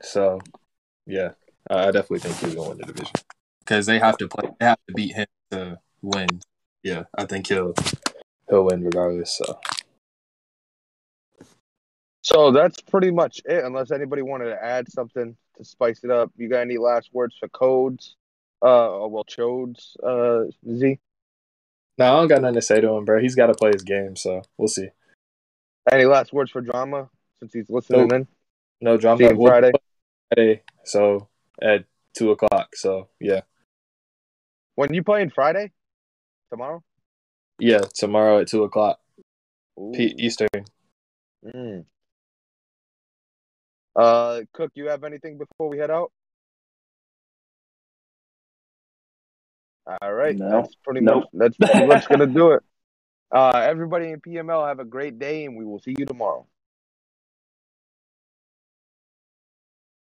so yeah, I I definitely think Q's gonna win the division because they have to play. They have to beat him to win. Yeah, I think he'll he'll win regardless. So So that's pretty much it. Unless anybody wanted to add something to spice it up. You got any last words for codes? Uh, well, chodes. Uh, Z. no, I don't got nothing to say to him, bro. He's got to play his game. So we'll see. Any last words for drama since he's listening Nope. in? No drama. See Friday. Friday. So at two o'clock. So yeah, When you playing Friday? Tomorrow? yeah, tomorrow at two o'clock P- Eastern. Mm. Uh, Cook, you have anything before we head out? All right, No. that's pretty Nope. much that's pretty much gonna [LAUGHS] do it. Uh, everybody in PML have a great day, and we will see you tomorrow.